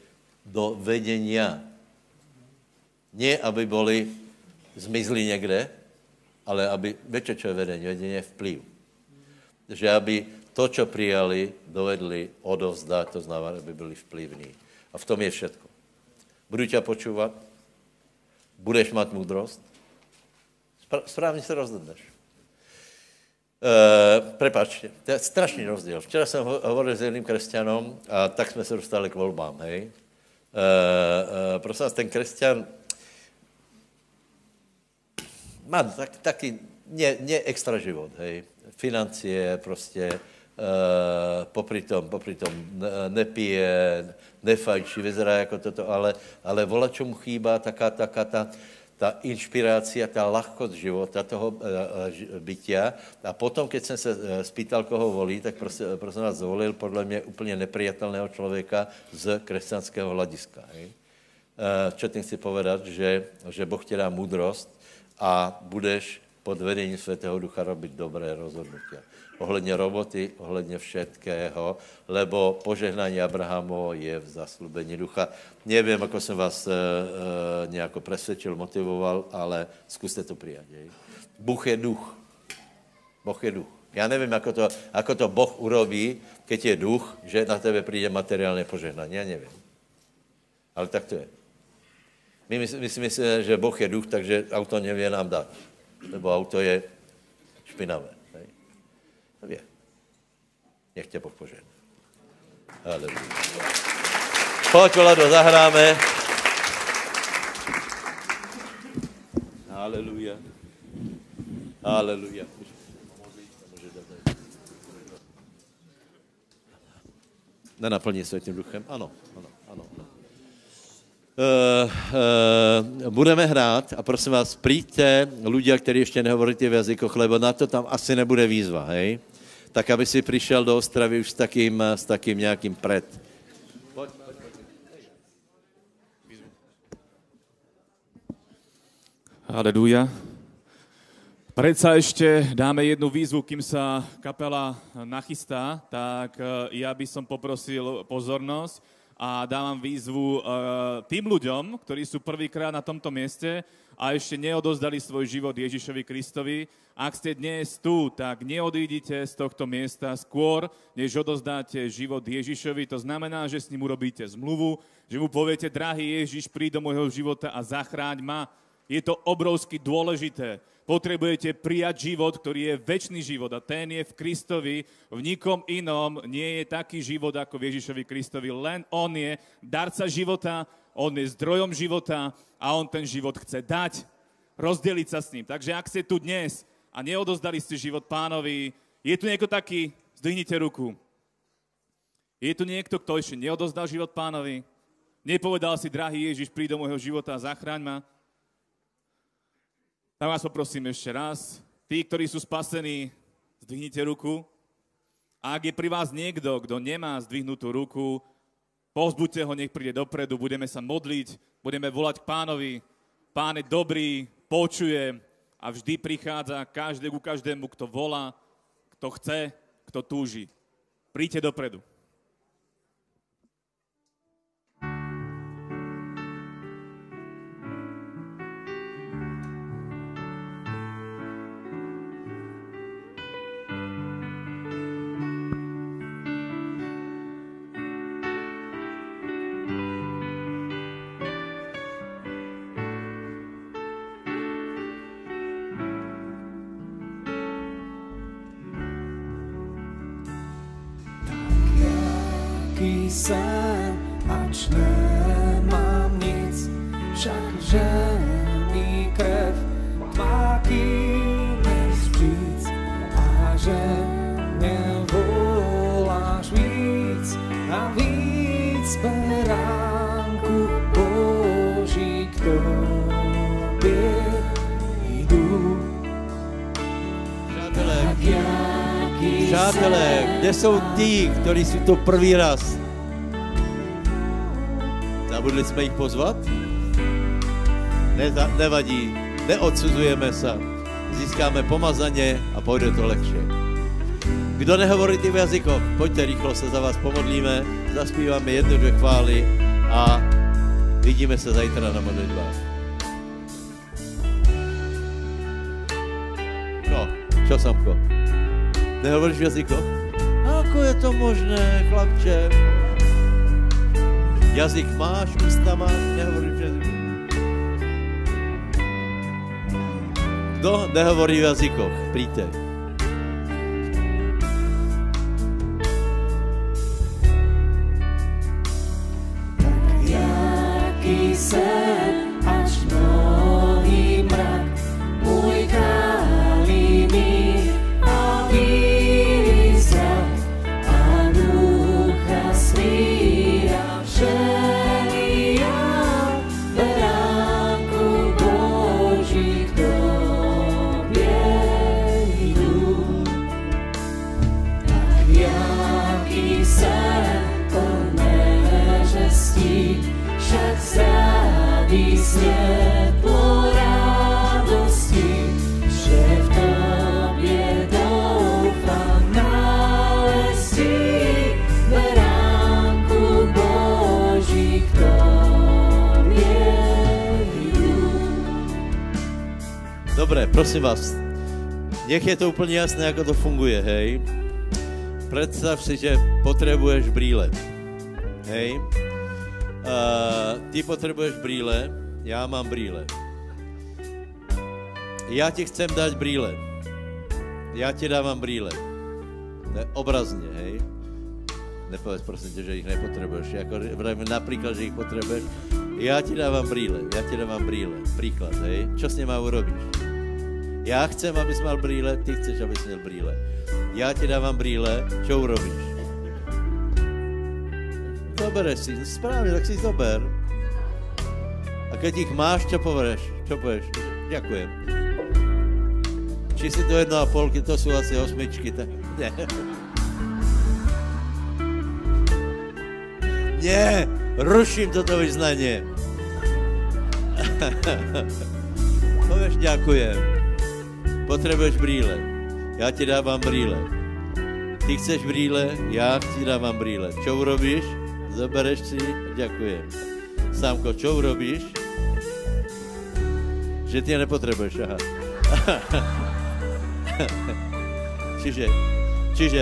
do vedenia. Ne, aby boli zmizli někde, ale aby, viete, čo je vedenie? Vedenie je vplyv. Že aby to, čo přijali, dovedli odovzdať, to znamená, aby byli vplyvní. A v tom je všetko. Budu tě počúvat, budeš mít moudrost, správně se rozhodneš. E, prepačte, to je strašný rozdíl. Včera jsem hovoril s jedným křesťanom a tak jsme se dostali k volbám, hej. E, e, prosím vás, ten křesťan má tak, taky ne, ne extra život, hej. Financie prostě, Uh, popri tom, popri tom nepije, nefajčí, vyzerá jako toto, ale, ale vola, čemu chýbá taká, taká ta, ta inšpirácia, ta lahkost života, toho uh, bytia. A potom, keď jsem se spýtal, koho volí, tak prostě, prosím vás zvolil podle mě úplně neprijatelného člověka z křesťanského hlediska. Hej? Uh, tím chci povedat, že, že Boh ti dá moudrost a budeš pod vedením Svatého Ducha robit dobré rozhodnutia ohledně roboty, ohledně všetkého, lebo požehnání Abrahamu je v zaslubení ducha. Nevím, ako jsem vás e, e, nějako presvědčil, motivoval, ale zkuste to přijat. Bůh je duch. Boh je duch. Já nevím, ako to, ako to Boh urobí, keď je duch, že na tebe přijde materiálně požehnání. Já nevím. Ale tak to je. My, my, my si myslíme, že Boh je duch, takže auto nevě nám dát. Nebo auto je špinavé. Vie. Nech tě Boh požehná. Pojď, Vlado, zahráme. Haleluja. Haleluja. Nenaplní světým duchem? Ano. Uh, uh, budeme hrát a prosím vás, přijďte ľudia, kteří ještě nehovoríte v jazykoch, lebo na to tam asi nebude výzva, hej? Tak, aby si přišel do Ostravy už s takým, s takým nějakým pred. Aleluja. Predsa ešte dáme jednu výzvu, kým sa kapela nachystá, tak eh, ja by som poprosil pozornosť a dávam výzvu uh, tým ľuďom, ktorí sú prvýkrát na tomto mieste a ešte neodozdali svoj život Ježišovi Kristovi. Ak ste dnes tu, tak neodídite z tohto miesta skôr, než odozdáte život Ježišovi. To znamená, že s ním urobíte zmluvu, že mu poviete, drahý Ježiš, príď do môjho života a zachráň ma. Je to obrovsky dôležité potrebujete prijať život, ktorý je väčší život a ten je v Kristovi. V nikom inom nie je taký život ako v Ježišovi Kristovi. Len On je darca života, On je zdrojom života a On ten život chce dať, rozdeliť sa s ním. Takže ak ste tu dnes a neodozdali ste život pánovi, je tu niekto taký, zdvihnite ruku. Je tu niekto, kto ešte neodozdal život pánovi? Nepovedal si, drahý Ježiš, príď do môjho života a zachráň ma? Tak vás poprosím ešte raz. Tí, ktorí sú spasení, zdvihnite ruku. A ak je pri vás niekto, kto nemá zdvihnutú ruku, povzbuďte ho, nech príde dopredu, budeme sa modliť, budeme volať k pánovi. Pán je dobrý, počuje a vždy prichádza každé ku každému, kto volá, kto chce, kto túži. Príďte dopredu. Přátelé, kde jsou tí, kteří jsou to první raz? Zabudli jsme jich pozvat? Neza, nevadí, neodsuzujeme se. Získáme pomazaně a půjde to lehčе. Kdo nehovorí v jazykoch, pojďte rychlo, se za vás pomodlíme, zaspíváme jednu, dvě chvály a vidíme se zajtra na modlitbách. No, čo Samko? Nehovoríš v jazykoch? Ako je to možné, chlapče? Jazyk máš, ústa máš, nehovoríš v jazyku. Kdo nehovorí v jazykoch? Príďte. Nech je to úplně jasné, jak to funguje, hej. Představ si, že potřebuješ brýle, hej. Uh, ty potřebuješ brýle, já mám brýle. Já ti chcem dát brýle. Já ti dávám brýle. To je obrazně, hej. Nepověz prosím tě, že jich nepotřebuješ. Jako například, že jich potřebuješ. Já ti dávám brýle, já ti dávám brýle. Příklad, hej. Čo s něma urobíš? Já chcem, abys mal brýle, ty chceš, abys měl brýle. Já ti dávám brýle, čo urobíš? Zobereš si, správně, tak si zober. A keď jich máš, čo pověš? Čo pověš? Ďakujem. Či si to jedna a polky, to jsou asi osmičky. Tak... Ne. Ne, ruším toto vyznanie. Pověš ďakujem. Potřebuješ brýle. Já ti dávám brýle. Ty chceš brýle, já ti dávám brýle. Čo urobíš? Zabereš si, ďakujem. Sámko, čo urobíš? Že ty je nepotřebuješ, aha. čiže, čiže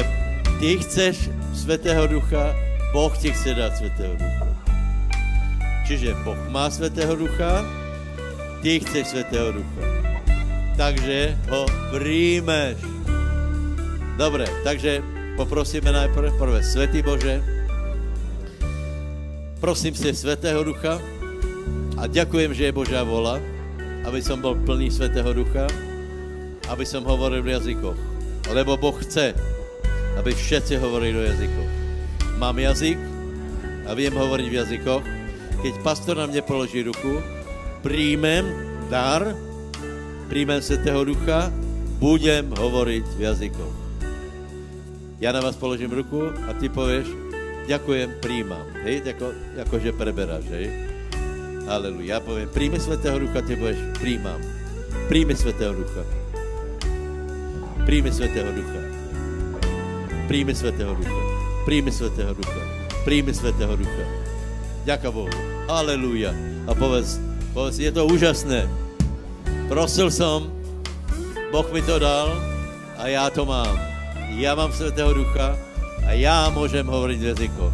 ty chceš Svetého Ducha, Boh ti chce dát Svetého Ducha. Čiže Boh má Svetého Ducha, ty chceš Svetého Ducha. Takže ho príjmeš. Dobre, takže poprosíme najprv, prvé, Svetý Bože, prosím si Svetého Ducha a ďakujem, že je Božá vola, aby som bol plný Svetého Ducha, aby som hovoril v jazykoch. Lebo Boh chce, aby všetci hovorili do jazykov. Mám jazyk a viem hovoriť v jazykoch. Keď pastor na mne položí ruku, príjmem dar, príjmem Svetého Ducha, budem hovoriť v jazykoch. Ja na vás položím ruku a ty povieš, ďakujem, príjmam. Hej, jako, jako že preberáš, hej. Aleluja. Ja poviem, príjmi Svetého Ducha, ty povieš, príjmam. Príjmi Svetého Ducha. Príjmi Svetého Ducha. Príjmi Svetého Ducha. Príjmi Svetého Ducha. Príjmi Svetého Ducha. Ďaká Bohu. Aleluja. A povedz, povedz, je to úžasné. Prosil som, Boh mi to dal a já to mám. Já mám Svetého Ducha a já můžem hovoriť v jazykoch.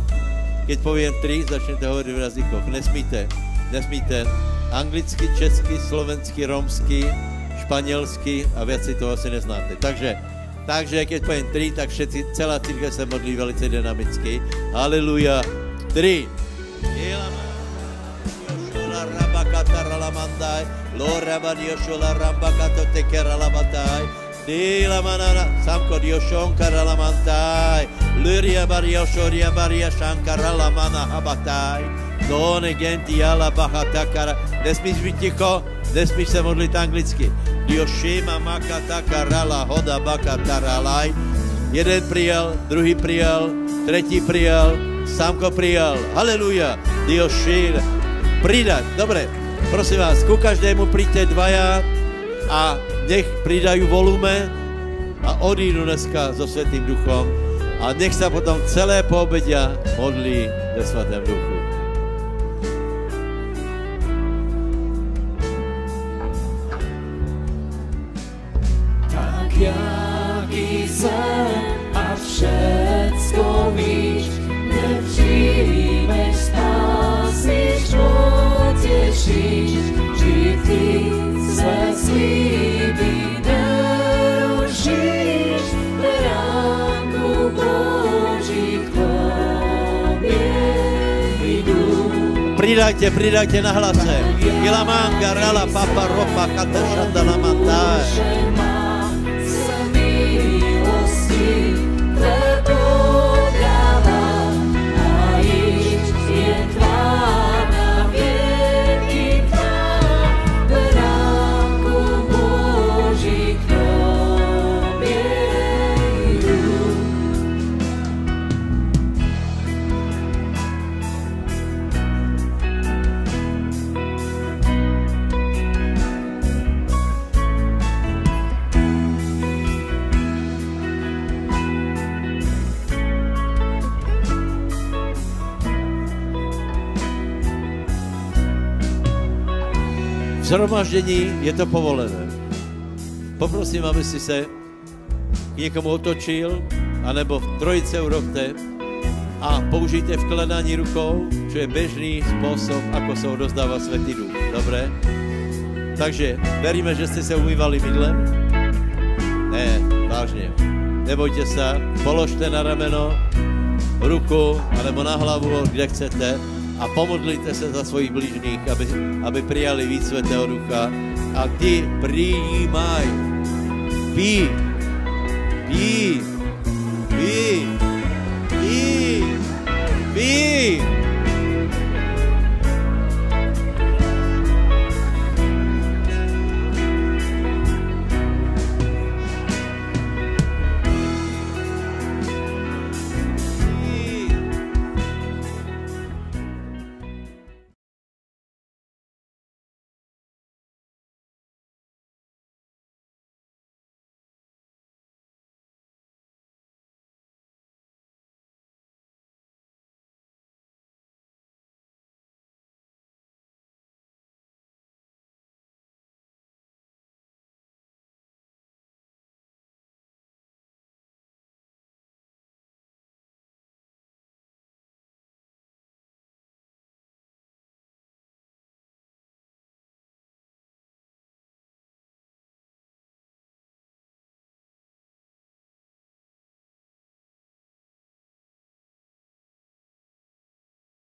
Keď poviem tri, začnete hovoriť v jazykoch. Nesmíte, nesmíte anglicky, česky, slovensky, romsky, španělsky a věci to asi neznáte. Takže, takže keď poviem tri, tak všetci, celá církev se modlí velice dynamicky. Haleluja. Tři. Yoshula rambakato tekera lamatai. Dila manana. Samko baria shoria baria shankara lamana habatai. Nesmíš být ticho, nesmíš se modlit anglicky. Yoshima makata karala hoda bakataralai. Jeden přijal, druhý přijal, třetí přijal, Sámko přijal. Haleluja. Diošin. Pridať. Dobre. Prosím vás, ku každému príďte dvaja a nech pridajú volume a odídu dneska so Svetým duchom a nech sa potom celé poobedia modlí ve Svatém duchu. Pridajte, pridajte na hlase. Ilamanga, rala, papa, ropa, kata, šandala, zhromaždění je to povolené. Poprosím, aby si se k někomu otočil, anebo v trojice urobte a použijte vkladání rukou, čo je běžný způsob, ako se odozdává Světý duch. Dobré? Takže veríme, že jste se umývali mydlem? Ne, vážně. Nebojte se, položte na rameno ruku, anebo na hlavu, kde chcete a pomodlite se za svojich blížných, aby, aby přijali víc Svatého Ducha. A ty přijímaj. Pí. Pí.